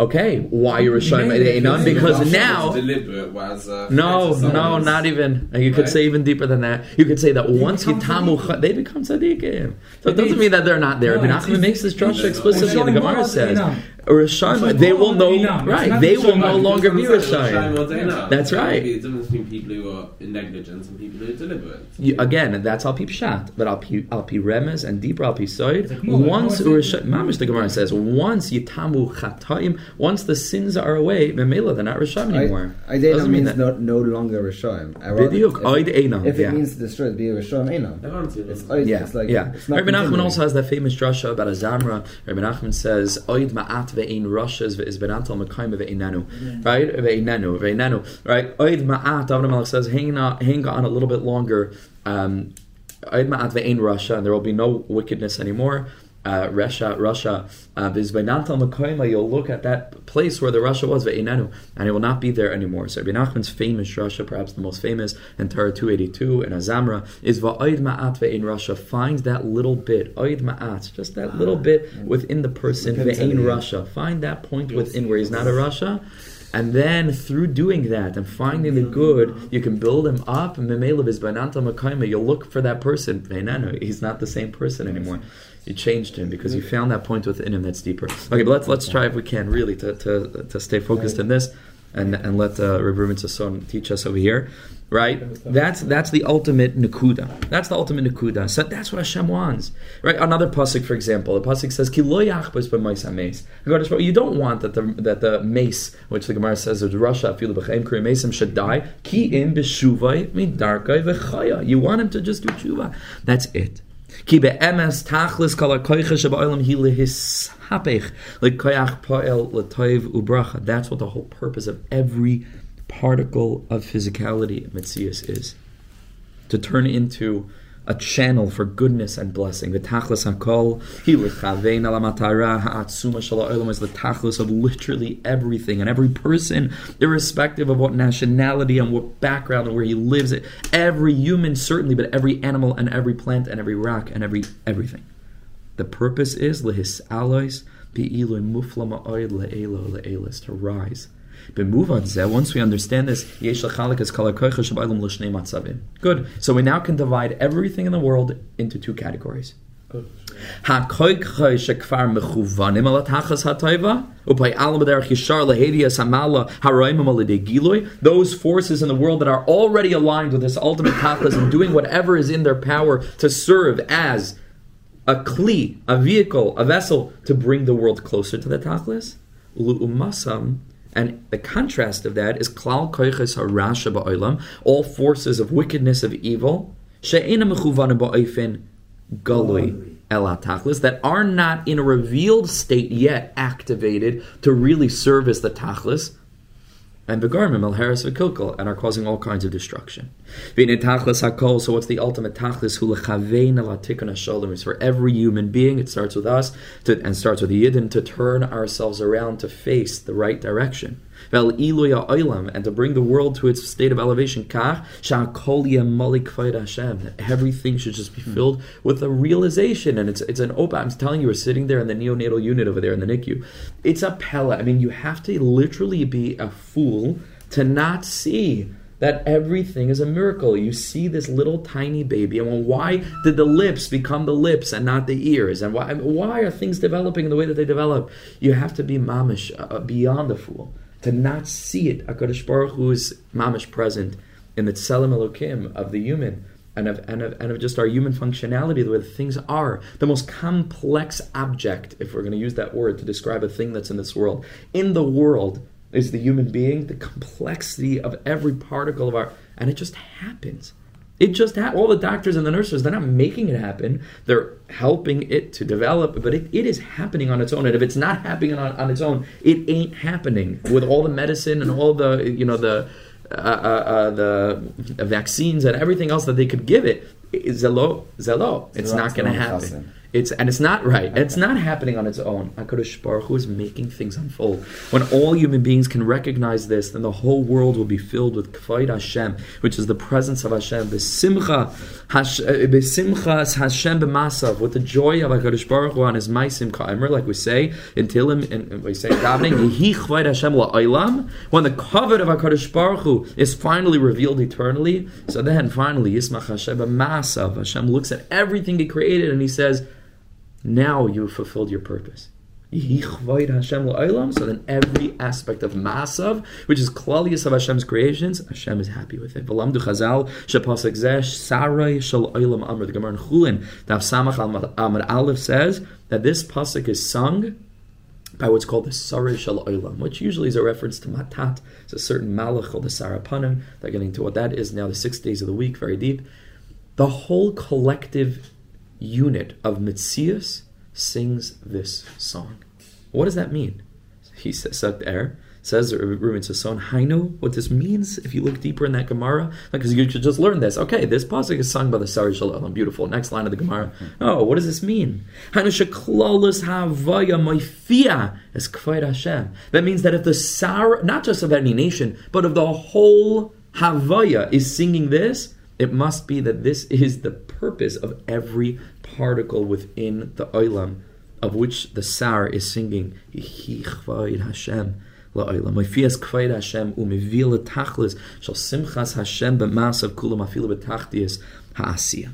Okay, why you're a Einan? Because now. deliberate was. Uh, No, no, not even. You could Right? say even deeper than that. You could say that once you become tamu, they become tzaddikim. So it doesn't mean that they're not there. No, Ibn it's- Achman makes this drasha explicitly, and the Gemara says, Inam. Rishayim, they will no Inam. It's right. They will no longer be Ushayim, Rishayim. That's right. be a difference between people who are negligent and people who are deliberate. You, again, that's al pi pshat, but al pi al pi remez and deeper al pi soid. It's a Gemara. Once How is it? Urish- Mamish the Gemara says, once yitamu chataim, once the sins are away, memela they're not rishayim anymore. I, I Doesn't mean means that. no, no longer Rishayim. I rather- if- oid einam, If yeah. it means to destroy, it be a Rishayim Einam. Everyone's It's oid, Yeah, it's like, yeah. it's not Rabbi Nachman also has that famous drasha about a zamra. Rabbi Nachman says, "Oid ma'at ve'in rushes benatal mekayim ve'inenu." Right, ve'inenu, ve'inenu. Right, oid ma'at. David Melech says, "Hang on, hang on a little bit longer." Um, Oid ma'at ve'in rusha, and there will be no wickedness anymore. Uh, Russia, Russia, uh. You'll look at that place where the Rasha was and it will not be there anymore. So Rabbi Nachman's famous Russia, perhaps the most famous in Torah 282 in Azamra, is va'oid ma'at ve'in Rasha. Find that little bit, oid ma'at, just that little bit within the person ve'in Rasha. Find that point within where he's not a Rasha. And then through doing that and finding the good, you can build him up. And memela bizbananta makaima, you'll look for that person. He's not the same person anymore. You changed him because you found that point within him that's deeper. Okay, but let's let's try if we can really to, to, to stay focused in this and and let uh, Ruben Sasson teach us over here. Right? That's that's the ultimate nakuda. That's the ultimate nakuda. So that's what Hashem wants. Right? Another pasuk, for example, the pasuk says, "Ki lo yachbos b'mais hameis." Hakadosh Baruch Hu, You don't want that the that the mace, which the Gemara says is Rasha, afilu b'chaim kriya mesim, should die. Ki im b'shuvay midarkai v'chaya. You want him to just do tshuva. That's it. Ki tachlis hi po'el ubracha. That's what the whole purpose of every particle of physicality of Metzias is. To turn into a channel for goodness and blessing. The tachlis hakol, he lechavein ala matara ha'atzuma shel ha'olam is the tachlis of literally everything and every person, irrespective of what nationality and what background and where he lives. Every human certainly, but every animal and every plant and every rock and every everything. The purpose is lehis alois be'ilu mufla ma'oid le'elo le'elis to rise. Once we understand this. Good. So we now can divide everything in the world into two categories. Those forces in the world that are already aligned with this ultimate tachas and doing whatever is in their power to serve as a kli, a vehicle, a vessel to bring the world closer to the tachlis. And the contrast of that is klal koiches harasha ba'olam, all forces of wickedness of evil, she'ena mechuvanim ba'ofen galui el tachlis, that are not in a revealed state yet activated to really service the tachlis, and begarmim el haris v'kilkal, and are causing all kinds of destruction. Hakol. So what's the ultimate tachlis? Lechavein. Is for every human being. It starts with us, to, and starts with the yidden to turn ourselves around to face the right direction. Vel iluya oilam, and to bring the world to its state of elevation. Kach sha'kol malik kvayid Hashem. Everything should just be filled with a realization, and it's it's an open. I'm telling you, we're sitting there in the neonatal unit over there in the NICU. It's a pella. I mean, you have to literally be a fool to not see that everything is a miracle. You see this little tiny baby, and well, why did the lips become the lips and not the ears? And why why are things developing in the way that they develop? You have to be mamish uh, beyond the fool to not see it. Hakadosh Baruch Hu is mamish present in the tselem elokim of the human. And of, and, of, and of just our human functionality, the way that things are. The most complex object, if we're going to use that word to describe a thing that's in this world, in the world is the human being, the complexity of every particle of our, and it just happens. It just ha- all the doctors and the nurses, they're not making it happen. They're helping it to develop, but it, it is happening on its own. And if it's not happening on, on its own, it ain't happening with all the medicine and all the, you know, the, uh, uh, uh, the vaccines and everything else that they could give it. Zelo, zelo. It's not going to happen. It's and it's not right. It's not happening on its own. Hakadosh Baruch Hu is making things unfold. When all human beings can recognize this, then the whole world will be filled with kavod Hashem, which is the presence of Hashem. Besimcha, Hash- uh, Hashem b'masav, with the joy of Hakadosh Baruch Hu on His maisim kaimer, like we say in Tehillim, and we say in davening, Yehi kavod Hashem la'olam. When the kavod of Hakadosh Baruch Hu is finally revealed eternally, so then finally Yismach Hashem b'masav. Hashem looks at everything He created and He says now you've fulfilled your purpose. So then every aspect of Masav, which is Klalius of Hashem's creations, Hashem is happy with it. V'lamdu Chazal, Shepasek Zesh, Sarai Shal Oilam Amr. The Gemara in Chulin, Dav Samach Amr Aleph says that this pasuk is sung by what's called the Sarai Shal Oilam, which usually is a reference to Matat. It's a certain Malach called the Sarapanim. They're getting to what that is now, the six days of the week, very deep. The whole collective unit of Mitzias sings this song. What does that mean? He says there says Reuben Sasson, Hainu, what this means, if you look deeper in that Gemara, because you should just learn this. Okay, this pasuk is sung by the Sari Shalom. Beautiful. Next line of the Gemara. Mm-hmm. Oh, what does this mean? Hainu sheklolus havaya moifia es kvaid Hashem. That means that if the Sar, not just of any nation, but of the whole Havaya is singing this, it must be that this is the purpose of every particle within the oilam, of which the sar is singing. Hashem Hashem tachlis shal simchas Hashem kulam ha'asiyah.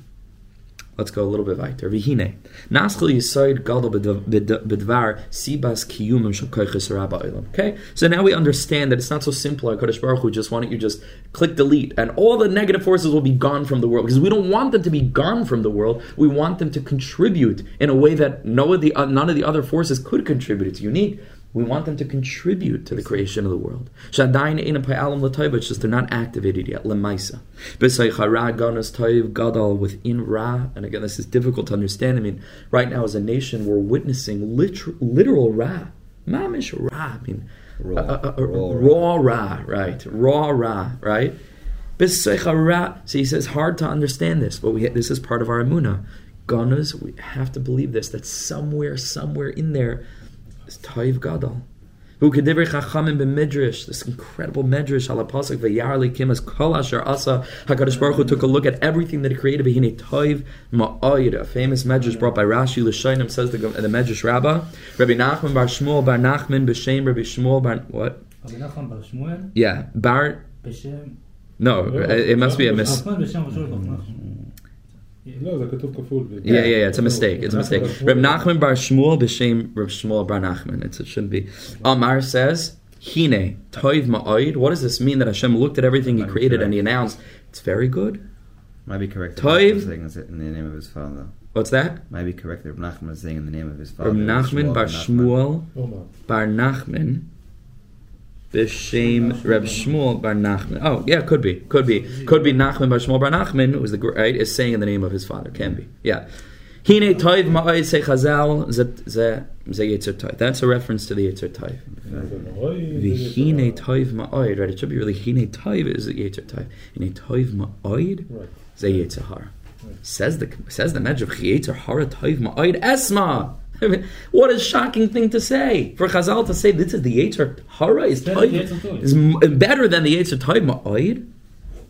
Let's go a little bit weiter. Vihine. Naschel yisoid gadol bedvar sibas kiyumim rabba. Okay? So now we understand that it's not so simple like Kodesh Baruch Hu just why don't you just click delete and all the negative forces will be gone from the world because we don't want them to be gone from the world. We want them to contribute in a way that no of the, uh, none of the other forces could contribute. It's unique. We want them to contribute to the creation of the world. It's just they're not activated yet. Lemaisa. Within Ra, and again, this is difficult to understand. I mean, right now as a nation, we're witnessing literal, literal Ra. Mamish Ra. I mean, Raw. uh, uh, uh, Raw raw Ra, right? Raw Ra, right? Ra. So he says, hard to understand this, but we this is part of our Amunah. Ganas, we have to believe this, that somewhere, somewhere in there, is Toiv Gadol. Who kedivrei chachamim b'midrash, this incredible midrash ala pasuk v'yar likim as kol asher asa Hakadosh Baruch Hu took a look at everything that he created. Behine toiv ma'oid, a famous midrash brought by Rashi L'shainim says the, the midrash Rabba Rabbi Nachman bar Shmuel bar Nachman b'shem Rabbi Shmuel bar what? Rabbi Nachman bar Shmuel. Yeah, bar. B'shem. No, it, must be a miss. לא, זה כתוב כפול. Yeah, yeah, yeah. It's a mistake. It's a mistake. Reb Nachman bar Shmuel b'shem Reb Shmuel bar Nachman. It's, it shouldn't be. Amar says, "Hine toiv ma'oid." What does this mean? That Hashem looked at everything He created and He announced, "It's very good." Might be correct. Toiv. Nachman saying it in the name of his father. What's that? Might be correct. Reb Nachman is saying in the name of his father. Reb Nachman bar Shmuel Omar. bar Nachman b'shem Reb Shmuel bar Nachman. Oh, yeah, could be, could be, could be Nachman bar Shmuel bar Nachman. Who was the right? Is saying in the name of his father. Can be. Yeah. Hine toiv ma'oid say Chazal ze ze ze Yetzer Toiv. That's a reference to the Yetzer Toiv. V'hine toiv ma'oid. Right. It should be really hine toiv is the Yetzer Toiv. Hine toiv ma'oid ze Yetzer Hara. Says the says the of Yetzer Hara toiv ma'oid esma. I mean, what a shocking thing to say for Chazal to say this is the Yetzer Hara is Better toiv is m- better than the Yetzer Toiv ma'oid.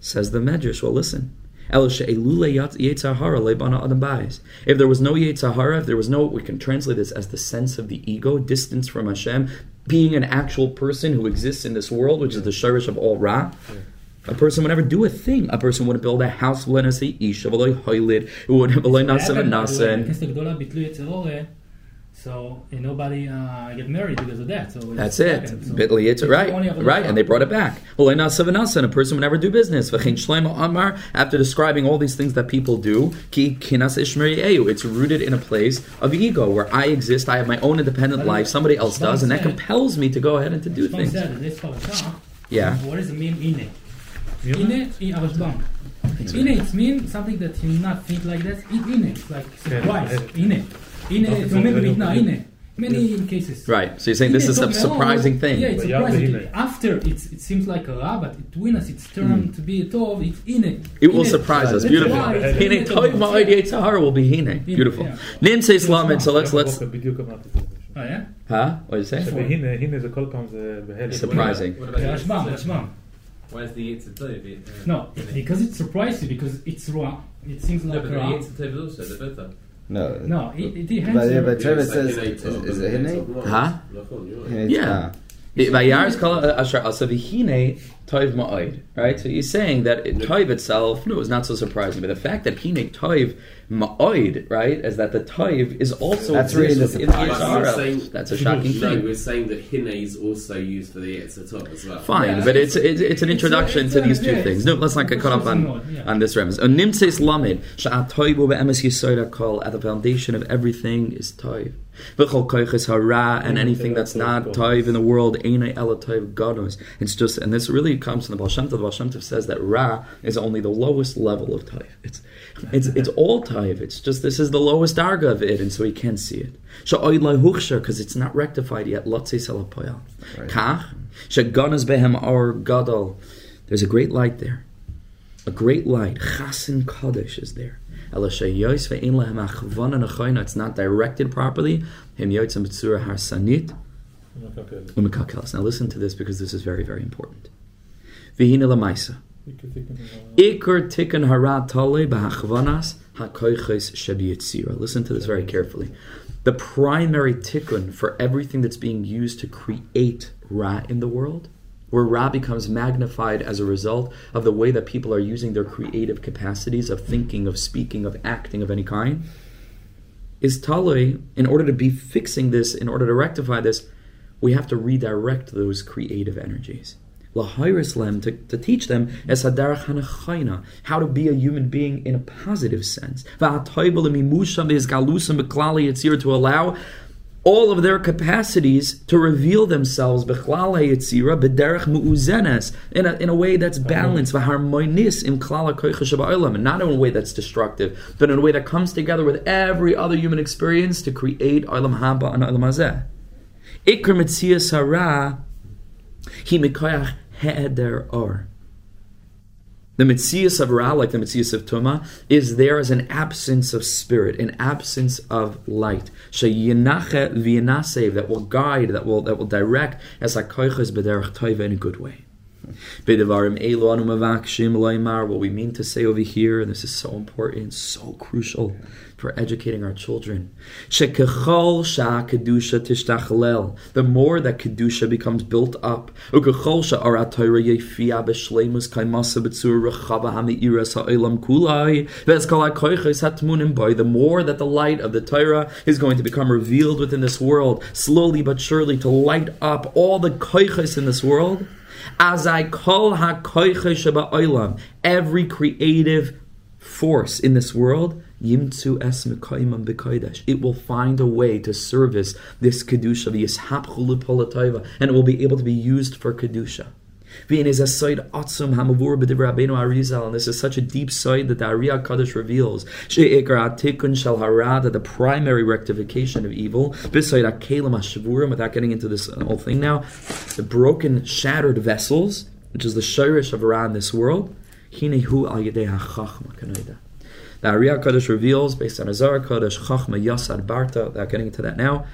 Says the Medrash. Well, listen. El she'elule yat- Yetzer Hara adam bayis. If there was no Yetzer Hara, if there was no, we can translate this as the sense of the ego, distance from Hashem, being an actual person who exists in this world, which is the shirish of all Ra. A person would never do a thing. A person wouldn't build a house, v'lo nasa isha, v'lo hoilid, wouldn't so and nobody uh, get married because of that. So it's That's it. happened. So Bitly, it's it's right, right, and they brought it back. Well, and a person would never do business. V'chein Shlomo Amar, after describing all these things that people do, ki kinas ishmeri eyu. It's rooted in a place of ego where I exist, I have my own independent life, somebody else does, and that compels me to go ahead and to do things. said that this parasha. Yeah. What does it mean? Ine. You know? Ine, in Rashbam. Ine, it means something that you not think like that. In- Ine, like surprise. Yeah. Ine. Ine, Okay, it's so maybe they no, don't- ine. Many cases. Right. So you're saying this Ine, is a talking- surprising oh, thing. Yeah, it's But yeah, surprising. the ine. After it's, it seems like a ra, but between us it's turned to be a tov. It's ine. Hmm. It will Ine. surprise us. That's Beautiful. why it's Hine ine toiv tov. ma'od yetzahar will be hine. Beautiful. yeah. Nim says lamed. So let's let's. בדיוק אמרתי את זה. Oh, yeah? Huh? What did you say? והנה, הנה זה כל פעם זה בהלם. Surprising. What about the Rashbam, Yitzhak? Rashbam. Where's the Yitzhak Tov? Uh, No, because it surprised you because it's raw. It seems No, like but the raw. Yitzhak Tov is also the better. No. No, it, it has But, yeah, but Trevor It's says, Hinei is, is it Hinei Hinei? Huh? Nachon, you're right. Hinei- Yeah. It- Vayar's kol asher asa v'hine toiv ma'od. Right. So he's saying that it, toiv itself, no, is not so surprising, but the fact that hine toiv ma'oid, right, is that the toiv is also That's really the within the surprise. But we're Yisrael. saying- That's a shocking No, thing. we're saying that Hine is also used for the Yitzhak Tov as well. Fine, Yeah, but it's it's- it's, it's an introduction it's to a- these two yeah, things. No, let's not get caught up on, it's a- yeah. on this reference. And Nimtzeis lamed sha'at toivu be'emes yisoida kol at the foundation of everything is toiv. V'chol koiches hara and anything that's not toiv in the world ain't ela toiv ganos. It's just and this really comes from the Baal Shem Tov. The Baal Shem Tov says that ra is only the lowest level of toiv. It's it's it's all toiv. It's just this is the lowest darga of it, and so he can't see it. Sha'oid because it's not rectified yet. Lotzei salapoyal. Right. Kach sheganas behem or gadol. There's a great light there. A great light. Chasin Kaddish is there. Ela sheyois ve'in lehem achvana nechoina. It's not directed properly. Him yotzim b'tzura harsanit umekakelas. Now listen to this because this is very, very important. V'hina lamaisa. Iker tikkun hara tole b'hachvanas hakoiches shebiyitzira. Listen to this very carefully. The primary tikkun for everything that's being used to create ra in the world, where ra becomes magnified as a result of the way that people are using their creative capacities of thinking, of speaking, of acting of any kind, is tale. In order to be fixing this, in order to rectify this, we have to redirect those creative energies. Lahairis lem to, to teach them as how to be a human being in a positive sense. To allow all of their capacities to reveal themselves bechlal yitzira bederach mu'uzenes in a, in a way that's balanced v'harmonis im klala koicha and not in a way that's destructive but in a way that comes together with every other human experience to create olam haba and olam hazeh. Ikr hara he mikoyach he'eder or. The mitzias of Ra, like the mitzias of Tuma, is there as an absence of spirit, an absence of light. Sheyinache v'yinasev, that will guide, that will that will direct as a hakoiches b'derech toiva in a good way. What we mean to say over here, and this is so important, so crucial for educating our children. The more that kedusha becomes built up. The more that the light of the Torah is going to become revealed within this world, slowly but surely to light up all the koiches in this world. As I call every creative force in this world, yimtzu es mekayimam b'kodesh. It will find a way to service this kedusha, v'yishapchu l'polatayva, and it will be able to be used for kedusha. And this is such a deep side that the Ariya Kaddish reveals. That the primary rectification of evil, without getting into this whole thing now, the broken, shattered vessels, which is the shirish of hara in this world, The Ariya Kaddish reveals, based on Azar Kaddish, Chachma Yasad Barta, without getting into that now,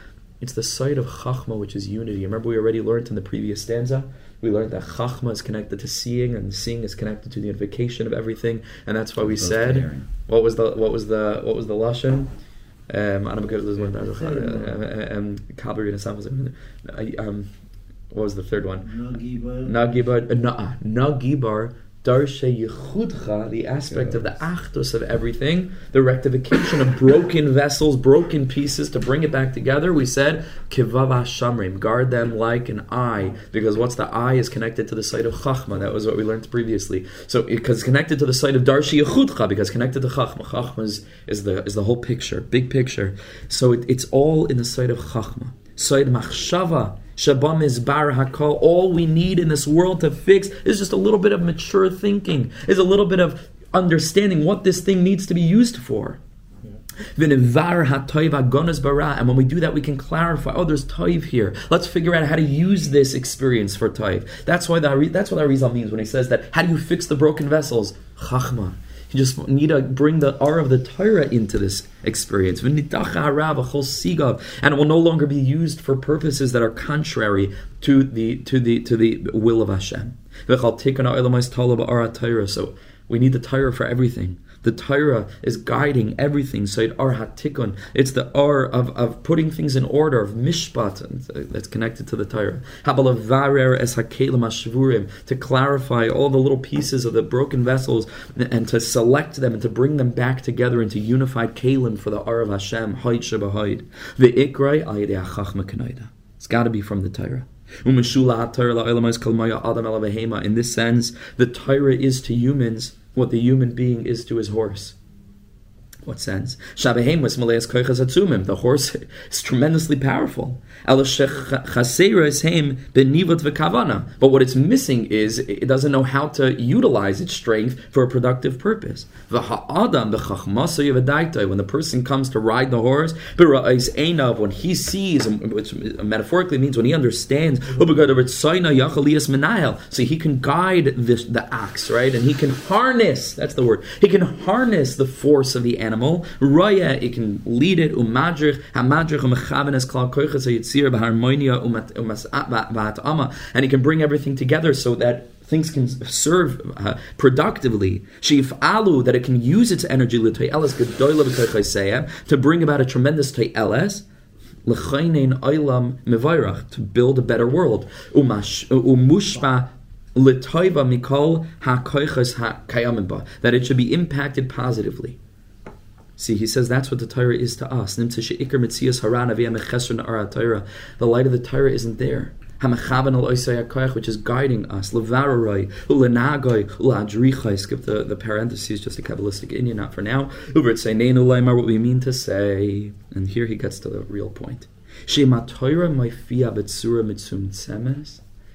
it's the site of Chachma, which is unity. Remember, we already learned in the previous stanza, we learned that Chachma is connected to seeing, and seeing is connected to the unification of everything, and that's why we Both said, hearing. what was the what was the what was the lashon? Um, I'm good at um, Kabir um, what was the third one? Nagiba. Nagibar, uh, na, nagibar Darshe Yechudcha, the aspect of the Achdus of everything, the rectification of broken vessels, broken pieces to bring it back together. We said, Kivava Shamrim, guard them like an eye, because what's the eye is connected to the site of Chachma. That was what we learned previously. So, because it's connected to the site of Darshi Yechudcha, because connected to Chachma. Chachma is, is, the, is the whole picture, big picture. So, it, it's all in the site of Chachma. Side Machshava, Shabam is bar hakol. All we need in this world to fix is just a little bit of mature thinking, is a little bit of understanding what this thing needs to be used for. And when we do that, we can clarify. Oh, there's toiv here. Let's figure out how to use this experience for toiv. That's why the, that's what Arizal means when he says that. How do you fix the broken vessels? Chachma. You just need to bring the R of the Torah into this experience. And it will no longer be used for purposes that are contrary to the to the to the will of Hashem. So we need the Torah for everything. The Torah is guiding everything. So it ar hatikun. It's the ar of, of putting things in order, of mishpat, and uh, that's connected to the Torah. Habalavarer es hakelim to clarify all the little pieces of the broken vessels and to select them and to bring them back together into unified kalim for the ar of Hashem, haid shabahid. The ikrai ayidei achachma. It's got to be from the Torah. In this sense, the Torah is to humans what the human being is to his horse. What sense? Shabehem was Malayas Koichas Atzumim. The horse is tremendously powerful. But what it's missing is it doesn't know how to utilize its strength for a productive purpose. When the person comes to ride the horse, when he sees, which metaphorically means when he understands, so he can guide this, the axe, right? And he can harness, that's the word, he can harness the force of the animal. Raya, it can lead it, umadrich, hamadrich, umechabenes, klal koiches, yitzir, b'harmonia, umatama, and he can bring everything together so that things can serve uh, productively. alu that it can use its energy to bring about a tremendous te'eles. to build a better world. That it should be impacted positively. See, he says that's what the Torah is to us. The light of the Torah isn't there. Which is guiding us. Skip the, the parentheses, just a Kabbalistic Indian, not for now. What we mean to say. And here he gets to the real point.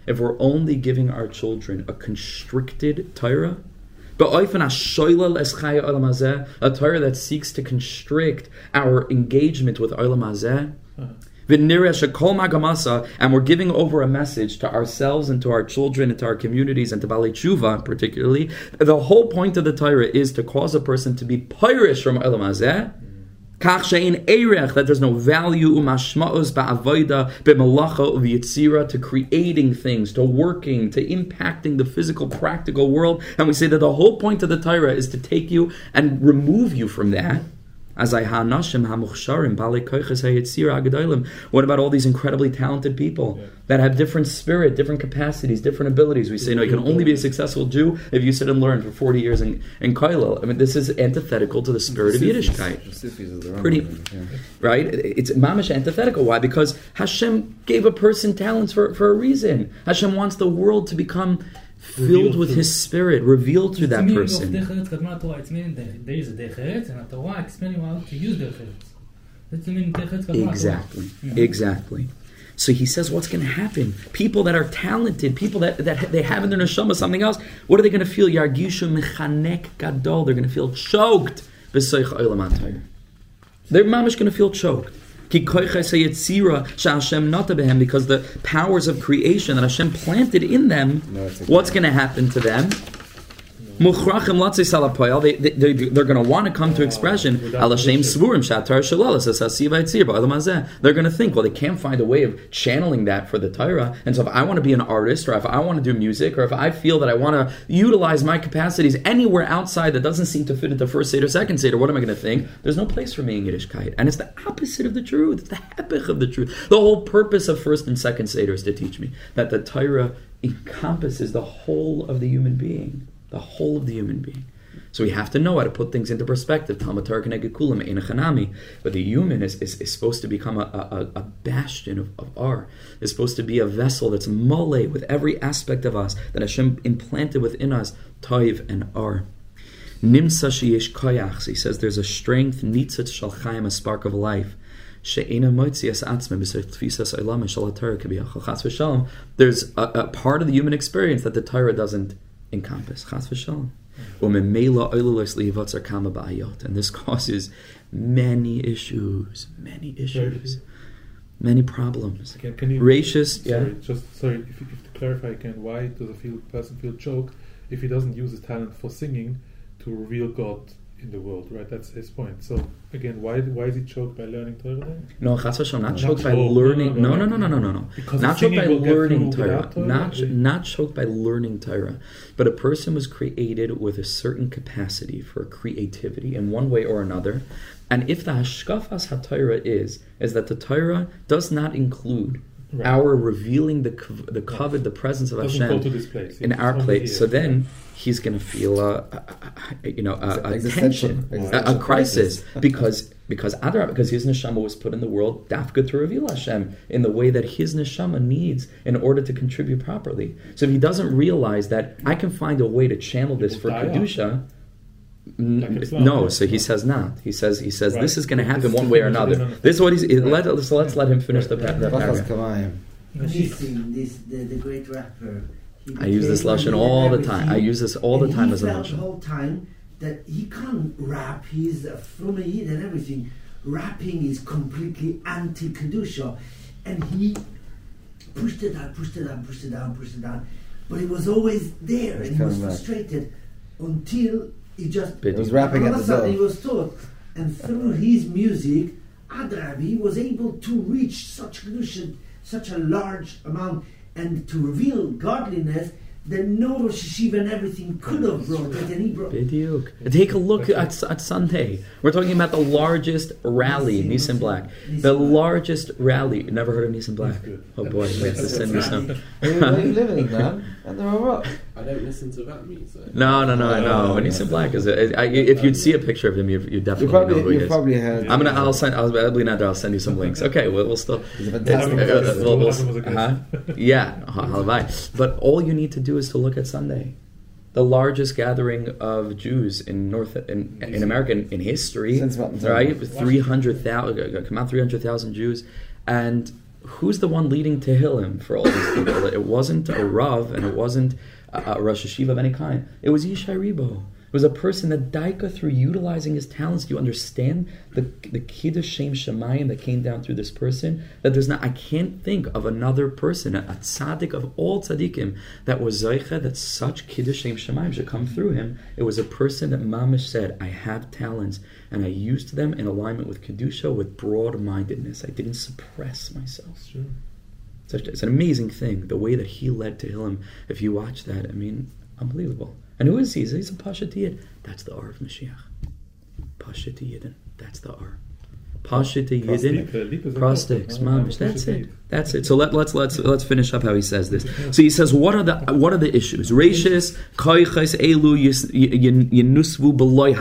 If we're only giving our children a constricted Torah, a Torah that seeks to constrict our engagement with Olam Hazeh. Uh-huh. And we're giving over a message to ourselves and to our children and to our communities and to Bali Tshuva particularly. The whole point of the Torah is to cause a person to be pirish from Olam Hazeh that there's no value umashmaos ba'avoida b'malacha uviyitzira to creating things, to working, to impacting the physical, practical world. And we say that the whole point of the Torah is to take you and remove you from that as I hanashim hamuchsharim bale koiches hayitzira agadolim. What about all these incredibly talented people that have different spirit, different capacities, different abilities? We say no, you can only be a successful Jew if you sit and learn for forty years in in Kollel. I mean, this is antithetical to the spirit of Yiddishkeit. Pretty, right? It's mamish antithetical. Why? Because Hashem gave a person talents for for a reason. Hashem wants the world to become filled with His Spirit, revealed through that person. Exactly, exactly. So he says, what's going to happen? People that are talented, people that, that they have in their neshama something else, what are they going to feel? Yargishu mechanek gadol. They're going to feel choked. They're mamish going to feel choked because the powers of creation that Hashem planted in them, what's going to happen to them? They, they, are going to want to come to expression. They're going to think, well, they can't find a way of channeling that for the Torah. And so, if I want to be an artist, or if I want to do music, or if I feel that I want to utilize my capacities anywhere outside that doesn't seem to fit into first Seder, second Seder, what am I going to think? There's no place for me in Yiddishkeit. And it's the opposite of the truth. It's the hepech of the truth. The whole purpose of first and second Seder is to teach me that the Torah encompasses the whole of the human being the whole of the human being. So we have to know how to put things into perspective. Talmud Torah. But the human is, is, is supposed to become a, a, a bastion of, of R. Is supposed to be a vessel that's mole with every aspect of us that Hashem implanted within us, Toiv and R. Nimsa sheyesh koyach. He says there's a strength, nitzat shal chaim, a spark of life. There's a, a part of the human experience that the Torah doesn't encompass. Chas v'shalom. Umemela oilulos liyivatzer kama ba'ayot. And this causes many issues, many issues, many problems. Again, can you Racist, yeah. Sorry, just sorry. If, if to clarify again, why does a feel, person feel choked if he doesn't use his talent for singing to reveal God in the world? Right, that's his point. So again, why why is he choked by learning Torah? No, chas not Not choked by learning. no, No, no, no, no, no. no. Because Not choked by singing will get learning Torah. Torah? Not not choked by learning Torah. But a person was created with a certain capacity for creativity in one way or another. And if the hashkafas haTorah is is that the Torah does not include Right. our revealing the the covet, the presence of Doesn't Hashem to this place. in our place. here. So then he's going to feel a, a, a- you know, a, a tension, a, a crisis, crisis. because because Adar, because his neshama was put in the world dafka to reveal Hashem in the way that his neshama needs in order to contribute properly. So if he doesn't realize that I can find a way to channel this for die off. kedusha. N- Like no, so he says not. He says he says Right. this is going to happen one way or another. This is what he's. understand. Let, let's, let's let him finish the, Right. the paragraph. Nissim, this, the, the great rapper. I use this became lashon all the time. I use this all the time as a felt the lashon. whole time that he can't rap. He's a from Yid and everything. Rapping is completely anti kedusha, and he pushed it down, pushed it down, pushed it down, pushed it down. But it was always there, It's and he was coming back. frustrated until he just Bid- It was rapping all at the a he was taught, and through his music, Adrab, he was able to reach such kedusha, such a large amount, and to reveal godliness that no Rosh Yeshiva and everything could have brought it, and he brought. Bidiyuk. Take a look at, at Sunday. We're talking about the largest rally, Nissim, Nissim Nissim. Black. Nissim The Black. largest rally. Never heard of Nissim Black? Oh boy, we have to send you some. Where you- where you living, man? At the rock. I don't listen to that music. No, no, no, no. I know. Nissim Black is. A, I, if you'd see a picture of him, you, you You definitely know probably who he you is. probably heard. I'm gonna. I'll send. I'll, I'll, I'll send you some links. Okay, we'll, we'll still. It's fantastic. We'll, we'll, we'll- Having was a guest. uh-huh. Yeah, halavai. But all you need to do is to look at Sunday, the largest gathering of Jews in North in, in America in, in history. Since what? right? Three hundred thousand. Come out, three hundred thousand Jews, and who's the one leading Tehillim for all these people? It wasn't a Rav, and it wasn't a, Rosh Yeshiva of any kind. It was Yishai Ribo. It was a person that Daika, through utilizing his talents, do you understand the the kiddush shem shemayim that came down through this person? That there's not, I can't think of another person, a, a tzaddik of all tzaddikim, that was zeicha that such kiddush shem shemayim should come through him. It was a person that Mamish said, I have talents, and I used them in alignment with kedusha, with broad mindedness. I didn't suppress myself. Such, it's an amazing thing the way that he led to Tehillim. If you watch that, I mean, unbelievable. And who is he? He's a Pashat Yid. That's the R of Mashiach. Pashat Yidin. That's the R. Pashat Yidin. Prostate, uh, leap is Prostates, important. mamish. That's it. That's it. So let, let's let's let's finish up how he says this. So he says, what are the what are the issues? Koiches elu yinusvu beloy.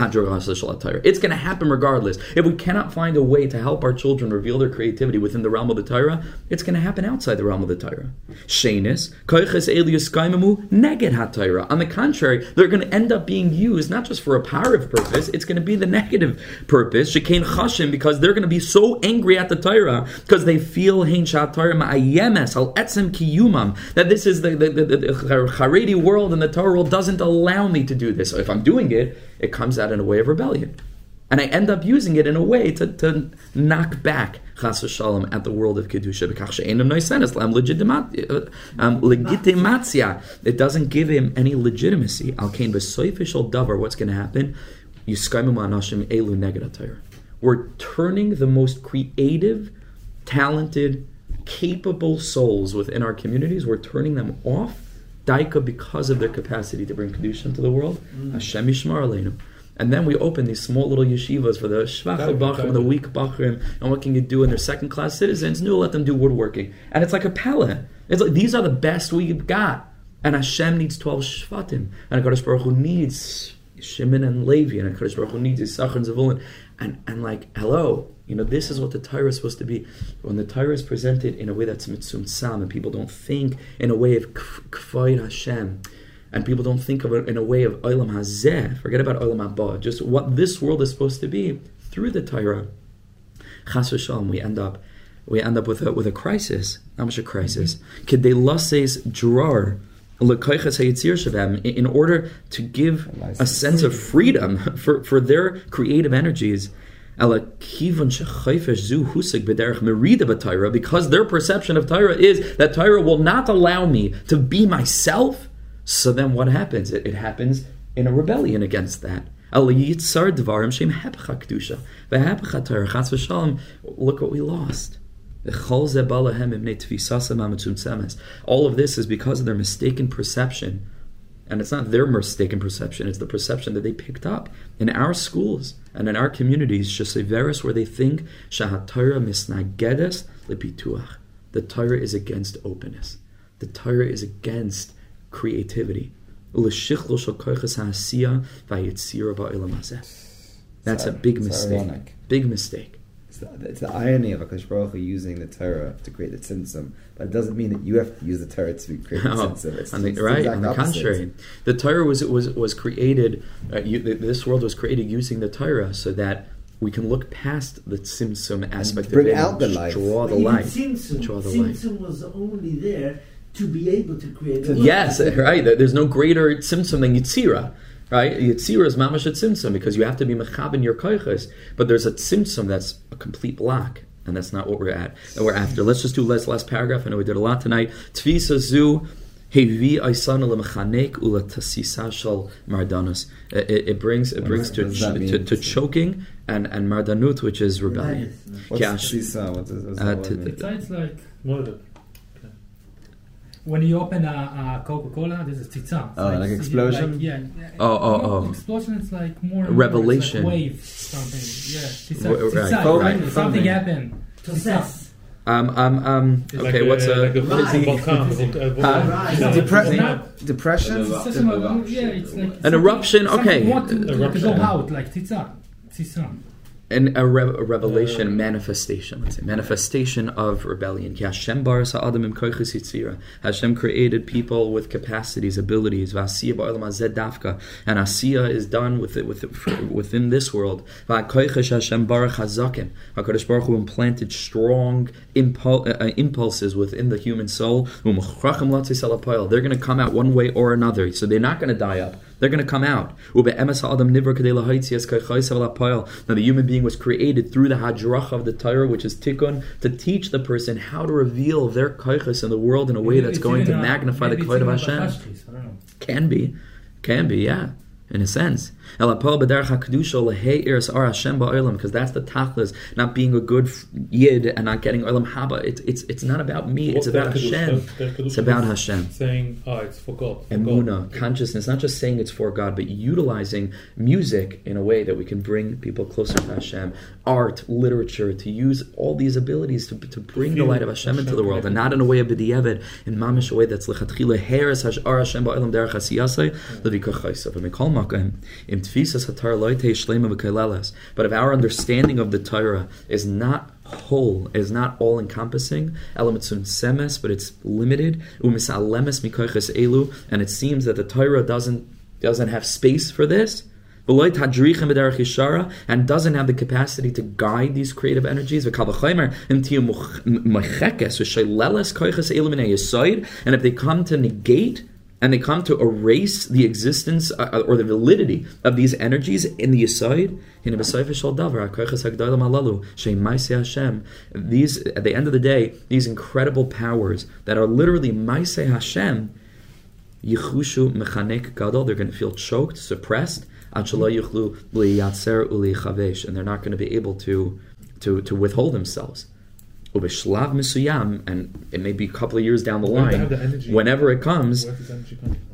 It's going to happen regardless. If we cannot find a way to help our children reveal their creativity within the realm of the Torah, it's going to happen outside the realm of the Torah. Shenis koiches elu yiskaimamu neged. On the contrary, they're going to end up being used not just for a positive purpose. It's going to be the negative purpose. Shekain chashim because they're going to be so angry at the Torah because they feel hein shat Torah that this is the the, the, the, Haredi world and the Torah world doesn't allow me to do this. So if I'm doing it, it comes out in a way of rebellion. And I end up using it in a way to, to knock back chas shalom at the world of kedusha. Uh, um. It doesn't give him any legitimacy. Al kain davar. What's going to happen? We're turning the most creative, talented, capable souls within our communities. We're turning them off. Daika because of their capacity to bring kedusha into the world. Mm. Hashem yishmar aleinu. And then we open these small little yeshivas for the shvach bachrim, the weak bachrim. And what can you do? And they're second class citizens. No, let them do woodworking. And it's like a palette. It's like these are the best we've got. And Hashem needs 12 Shvatim. And HaKadosh Baruch Hu needs Shimon and Levi. And HaKadosh Baruch Hu needs Issachar and Zavulun. And, and like, hello, you know, this is what the Torah is supposed to be. When the Torah is presented in a way that's mitzum sam, and people don't think in a way of kfayid Hashem, and people don't think of it in a way of olam hazeh, forget about olam haba, just what this world is supposed to be through the Torah. Chas v'shalom, we end up, we end up with a with a crisis, not much a crisis. Mm-hmm. Kedei lases drar. L'koiches hayitzir shavem, in- order to give a sense of freedom for, for their creative energies, Ela kivon shechayfesh zu husig b'derech merida b'Torah, because their perception of Torah is that Torah will not allow me to be myself. So then what happens? It, it happens in a rebellion against that. Ela yitzar dvarim shem hepecha kedusha v'hepecha Torah chas v'shalom. Look what we lost. All of this is because of their mistaken perception and it's not their mistaken perception, it's the perception that they picked up in our schools and in our communities, Shaseveris, where they think Shahatara misnagedes lepituach. The Torah is against openness. The Torah is against creativity. U'leshichlo shel koiches ha'asiyah v'yitzira ba'olam hazeh. That's a big mistake. Big mistake. It's the, it's the irony of Akash Baruch Hu using the Torah to create the tzimtzum, but it doesn't mean that you have to use the Torah to create the No, tzimtzum. It's, on the, it's right. exact On the opposite. contrary, the Torah was was was created. Uh, you, this world was created using the Torah so that we can look past the tzimtzum aspect bring of it out and the just light. Draw the Even light. Draw the light. Was only there to be able to create. a Yes, right. There's no greater tzimtzum than Yitzira. Right? Yitzira is mamash a tzimtzum because you have to be mechab in your koiches. But there's a tzimtzum that's a complete block. And that's not what we're at. And we're after. Let's just do last last paragraph. I know we did a lot tonight. Tvisa zu hevi aisana lemechanek ula tasisa shal mardanus. It, it- it brings it brings to, what does that ch- to, to choking and, and mardanut, which is rebellion. What's Yeah, sisa? What does, what's Uh, that to- word mean? It's, it's like Murder. When you open a, a Coca-Cola, there's a tzitza. It's Oh, like it's explosion? Like, yeah. yeah. Oh, oh, oh. Explosion is like more. Revelation. More, like wave something. Yeah. Tzitza. W- right, tzitza, Foaming, right? Something foaming. happened. Possess. Um, um, um, It's okay, like what's a, a. like a Right. volcano? volcano- Huh? Right. No, Depre- depression? An eruption. just a- yeah, it's like An something- eruption, something okay. Want to, to, to Eruption. go out like tzitza. Tzitza. And a, re- a revelation, Uh, manifestation, let's say, manifestation of rebellion. Hashem baras ha'adam im. Hashem created people with capacities, abilities. V'asiya ba'olam dafka. And asiya is done with it, with it, within this world. V'ha'koiches Hashem barach hazakim. HaKadosh Baruch Hu implanted strong impul- uh, uh, impulses within the human soul. U'mechrachim latzis al. They're going to come out one way or another. So they're not going to die up. They're going to come out. Ube'emes ha'adam nivra kadei lahaitzias kaichais al ha'poel. Now the human being was created through the hadrach of the Torah, which is tikkun, to teach the person how to reveal their kaichas in the world in a way Maybe that's going to magnify the kavod of Hashem. Bashkis, I don't know. Can be, can be, yeah, in a sense. El ha'poel b'derech ha'kedusha lehei iris ar Hashem ba'olam, because that's the tachlis, not being a good yid and not getting olam haba. It's it's it's not about me. It's about kedusha- Hashem. kedusha It's about Hashem. Saying, ah, it's for God. For Emuna, God. consciousness, not just saying it's for God, but utilizing music in a way that we can bring people closer to Hashem. Art, literature, to use all these abilities to, to bring the light of Hashem into the world, and not in a way of b'diavad, in mamish a way that's lechatchila heres hash ar Hashem ba'olam derech hasiyasei levikach chaysav. Mikol makom im tfisas. But if our understanding of the Torah is not whole, is not all encompassing, elamitzum semes, but it's limited, umisalemes mikoiches elu, and it seems that the Torah doesn't doesn't have space for this. And doesn't have the capacity to guide these creative energies. And if they come to negate and they come to erase the existence uh, or the validity of these energies in the Yisoid, these, at the end of the day, these incredible powers that are literally Maisei Hashem, Yichushu Mechanek Gadol, they're going to feel choked, suppressed, and they're not going to be able to, to, to withhold themselves. Ubeshlav Misuyam, and it may be a couple of years down the line, the energy. whenever it comes, Where's this energy coming from?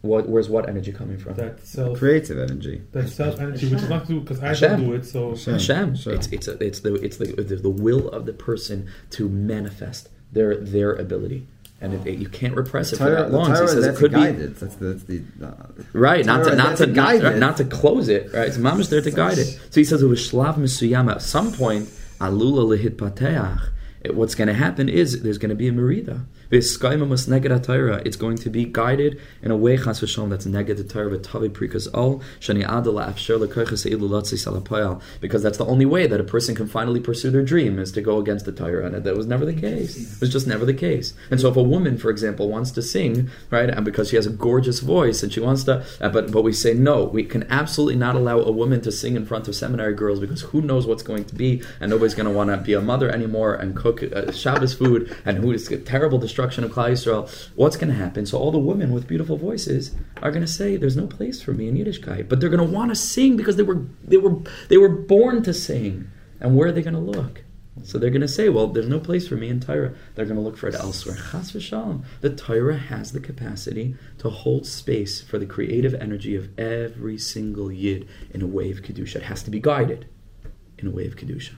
what, where's what energy coming from? That self, Creative energy. that self energy, which is not to do because I Hashem. don't do it. So Hashem. Hashem. Sure. It's it's a, it's the it's the, the the will of the person to manifest their their ability. and it, it- you can't repress it for that long. So he says it could be guided. That's the, that's the uh, Right, not to Torah, not to a not, not to close it. Right, so mama's there to guide it. So he says it was shlav misuyama. At some point, alula lehit pateach. What's going to happen is there's going to be a merida. It's going to be guided in a way that's neged atayra v'tavi prikas al shani adala afsher. Because that's the only way that a person can finally pursue their dream is to go against the Torah, and that was never the case. It was just never the case. And so, if a woman, for example, wants to sing, right, and because she has a gorgeous voice and she wants to, uh, but but we say no, we can absolutely not allow a woman to sing in front of seminary girls because who knows what's going to be, and nobody's going to want to be a mother anymore and cook uh, Shabbos food, and who is terrible destruction of Klal Yisrael. What's going to happen? So all the women with beautiful voices are going to say, "There's no place for me in Yiddishkeit," but they're going to want to sing because they were they were they were born to sing. And where are they going to look? So they're going to say, well, there's no place for me in Torah. They're going to look for it elsewhere. Chas v'shalom. The Torah has the capacity to hold space for the creative energy of every single yid in a way of kedusha. It has to be guided in a way of kedusha.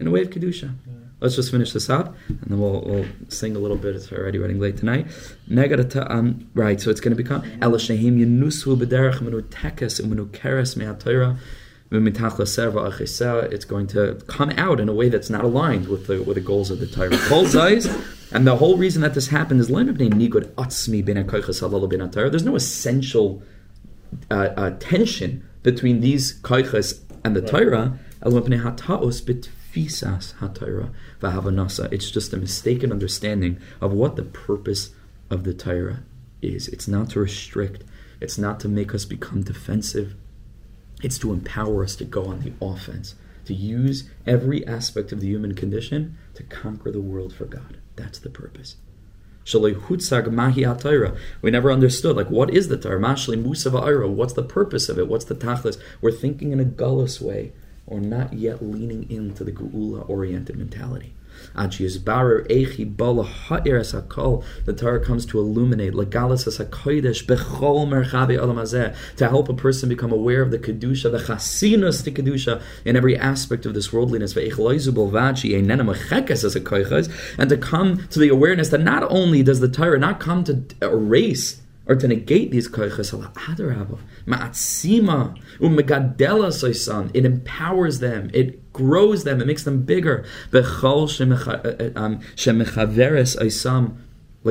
In a way of kedusha. Let's just finish this up, and then we'll, we'll sing a little bit. It's already running late tonight. Right, so it's going to become Elashahim Yenusu B'derech Menu Tekes Umenu it's going to come out in a way that's not aligned with the with the goals of the Torah. And the whole reason that this happened is nigud atzmi ben ben There's no essential uh, uh, tension between these koiches and the Torah. It's just a mistaken understanding of what the purpose of the Torah is. It's not to restrict. It's not to make us become defensive. It's to empower us to go on the offense, to use every aspect of the human condition to conquer the world for God. That's the purpose. We never understood, like, what is the Torah? What's the purpose of it? What's the tachlis? We're thinking in a gullus way, or not yet leaning into the geula oriented mentality. The Torah comes to illuminate to help a person become aware of the kedusha, the chasinus to kedusha in every aspect of this worldliness, and to come to the awareness that not only does the Torah not come to erase or to negate these koiches, ma'atzima umegadela soisan. It empowers them. It grows them. It makes them bigger. Bechol uh, uh, um, shemechaveres oisam.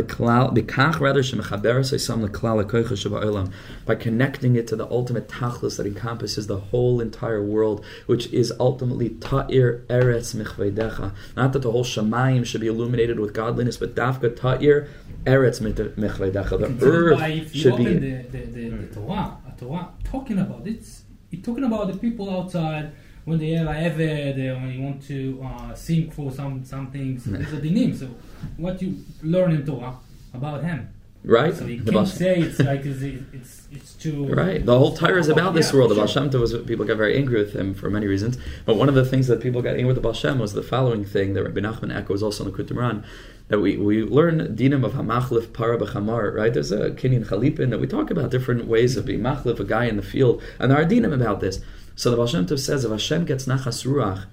Bekach rather shemechaberes oisam leklal hakoiches sheba'olam by connecting it to the ultimate tachlis that encompasses the whole entire world, which is ultimately ta'ir eretz michveidecha. Not that the whole shemayim should be illuminated with godliness, but dafka ta'ir eretz michveidecha. The earth Why if you should be. the, the, the, the Torah, Torah talking about it, it's, talking about the people outside when they have a eved, they when you want to uh, sing for some some things. These are the names. So what you learn in Torah about him. Right? So you The can't Baal- say it's like it's it's it's too Right. The whole Torah is about this Yeah, world. The Baal sure. Shem Tov was people got very angry with him for many reasons. But one of the things that people got angry with the Baal Shem was the following thing that Rabbi Nachman echoes also in the Kutumran. That we, we learn dinim of hamachlif para b'chamar, right? There's a kinyan chalipin that we talk about different ways of being machlif, a guy in the field, and there are dinim about this. So the Baal Shem Tov says if Hashem gets nachas ruach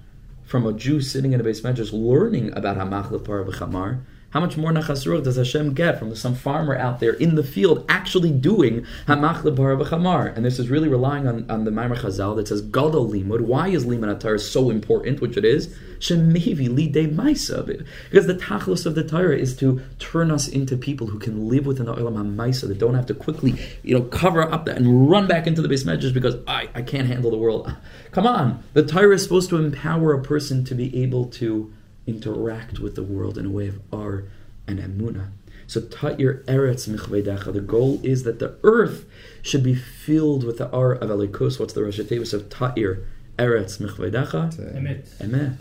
from a Jew sitting in a base medrash learning about hamachlif para b'chamar, how much more nachas ruach does Hashem get from some farmer out there in the field actually doing hamachlif para b'chamar? And this is really relying on, on the Maimar Chazal that says gadol limud. Why is limud Torah so important, which it is? Shemevi lidei maisa. Because the tachlos of the Torah is to turn us into people who can live within the olam hamaisa, that don't have to quickly, you know, cover up that and run back into the base medrash because I, I can't handle the world. Come on, the Torah is supposed to empower a person to be able to interact with the world in a way of ar and emuna. So ta'ir eretz michveidecha. The goal is that the earth should be filled with the ar of elikus. What's the Roshei Teivos of ta'ir eretz michveidecha? Emet. Emet.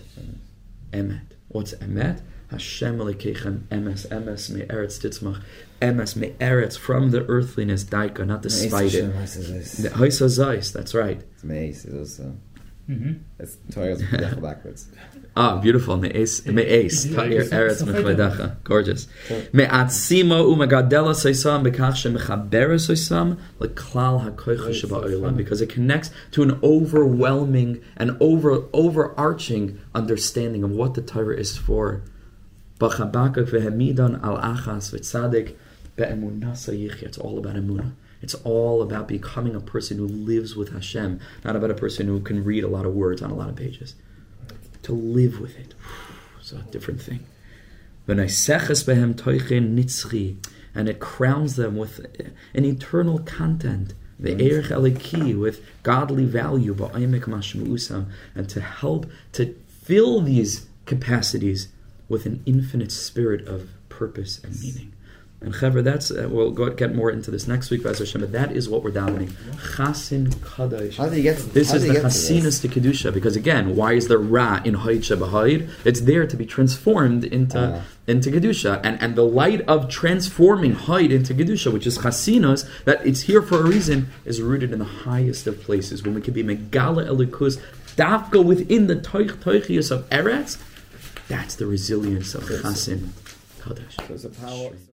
Emet. What's emet? Hashem Elokeichem emes emes me eretz titzmach emes me eretz from the earthliness daika, not despite it. The Haisa Zeis, that's right. It's also. Mm-hmm. It's Torah's B'decha backwards. Ah, beautiful. Me'es, me'es, ta'ir eretz mechvedacha. Gorgeous. Me'atzima u'megadela soisam bekach shemechabera soisam leklal ha'koicha sheba'olam. Because it connects to an overwhelming and over overarching understanding of what the Torah is for. V'chabakak v'hemidan al achas v'tzadik be'emunasa yichya. It's all about emunah. It's all about becoming a person who lives with Hashem, not about a person who can read a lot of words on a lot of pages. To live with it. It's a different thing. And it crowns them with an eternal content. The Erech Eliki with godly value, and to help to fill these capacities with an infinite spirit of purpose and meaning. And Chaver, that's uh, we'll go, get more into this next week, Hashem, but that is what we're davening. Chasin Kadosh. How do you get to This is the you get to this? Chasinus to Kedusha, because again, why is there Ra in Haid Shabahid? It's there to be transformed into Ah. into Kedusha. And and the light of transforming Haid into Kedusha, which is Chasinus, that it's here for a reason, is rooted in the highest of places, when we can be Megala Elikus, Dafka within the Toich Toichius of Eretz. That's the resilience of Chasin Kadosh.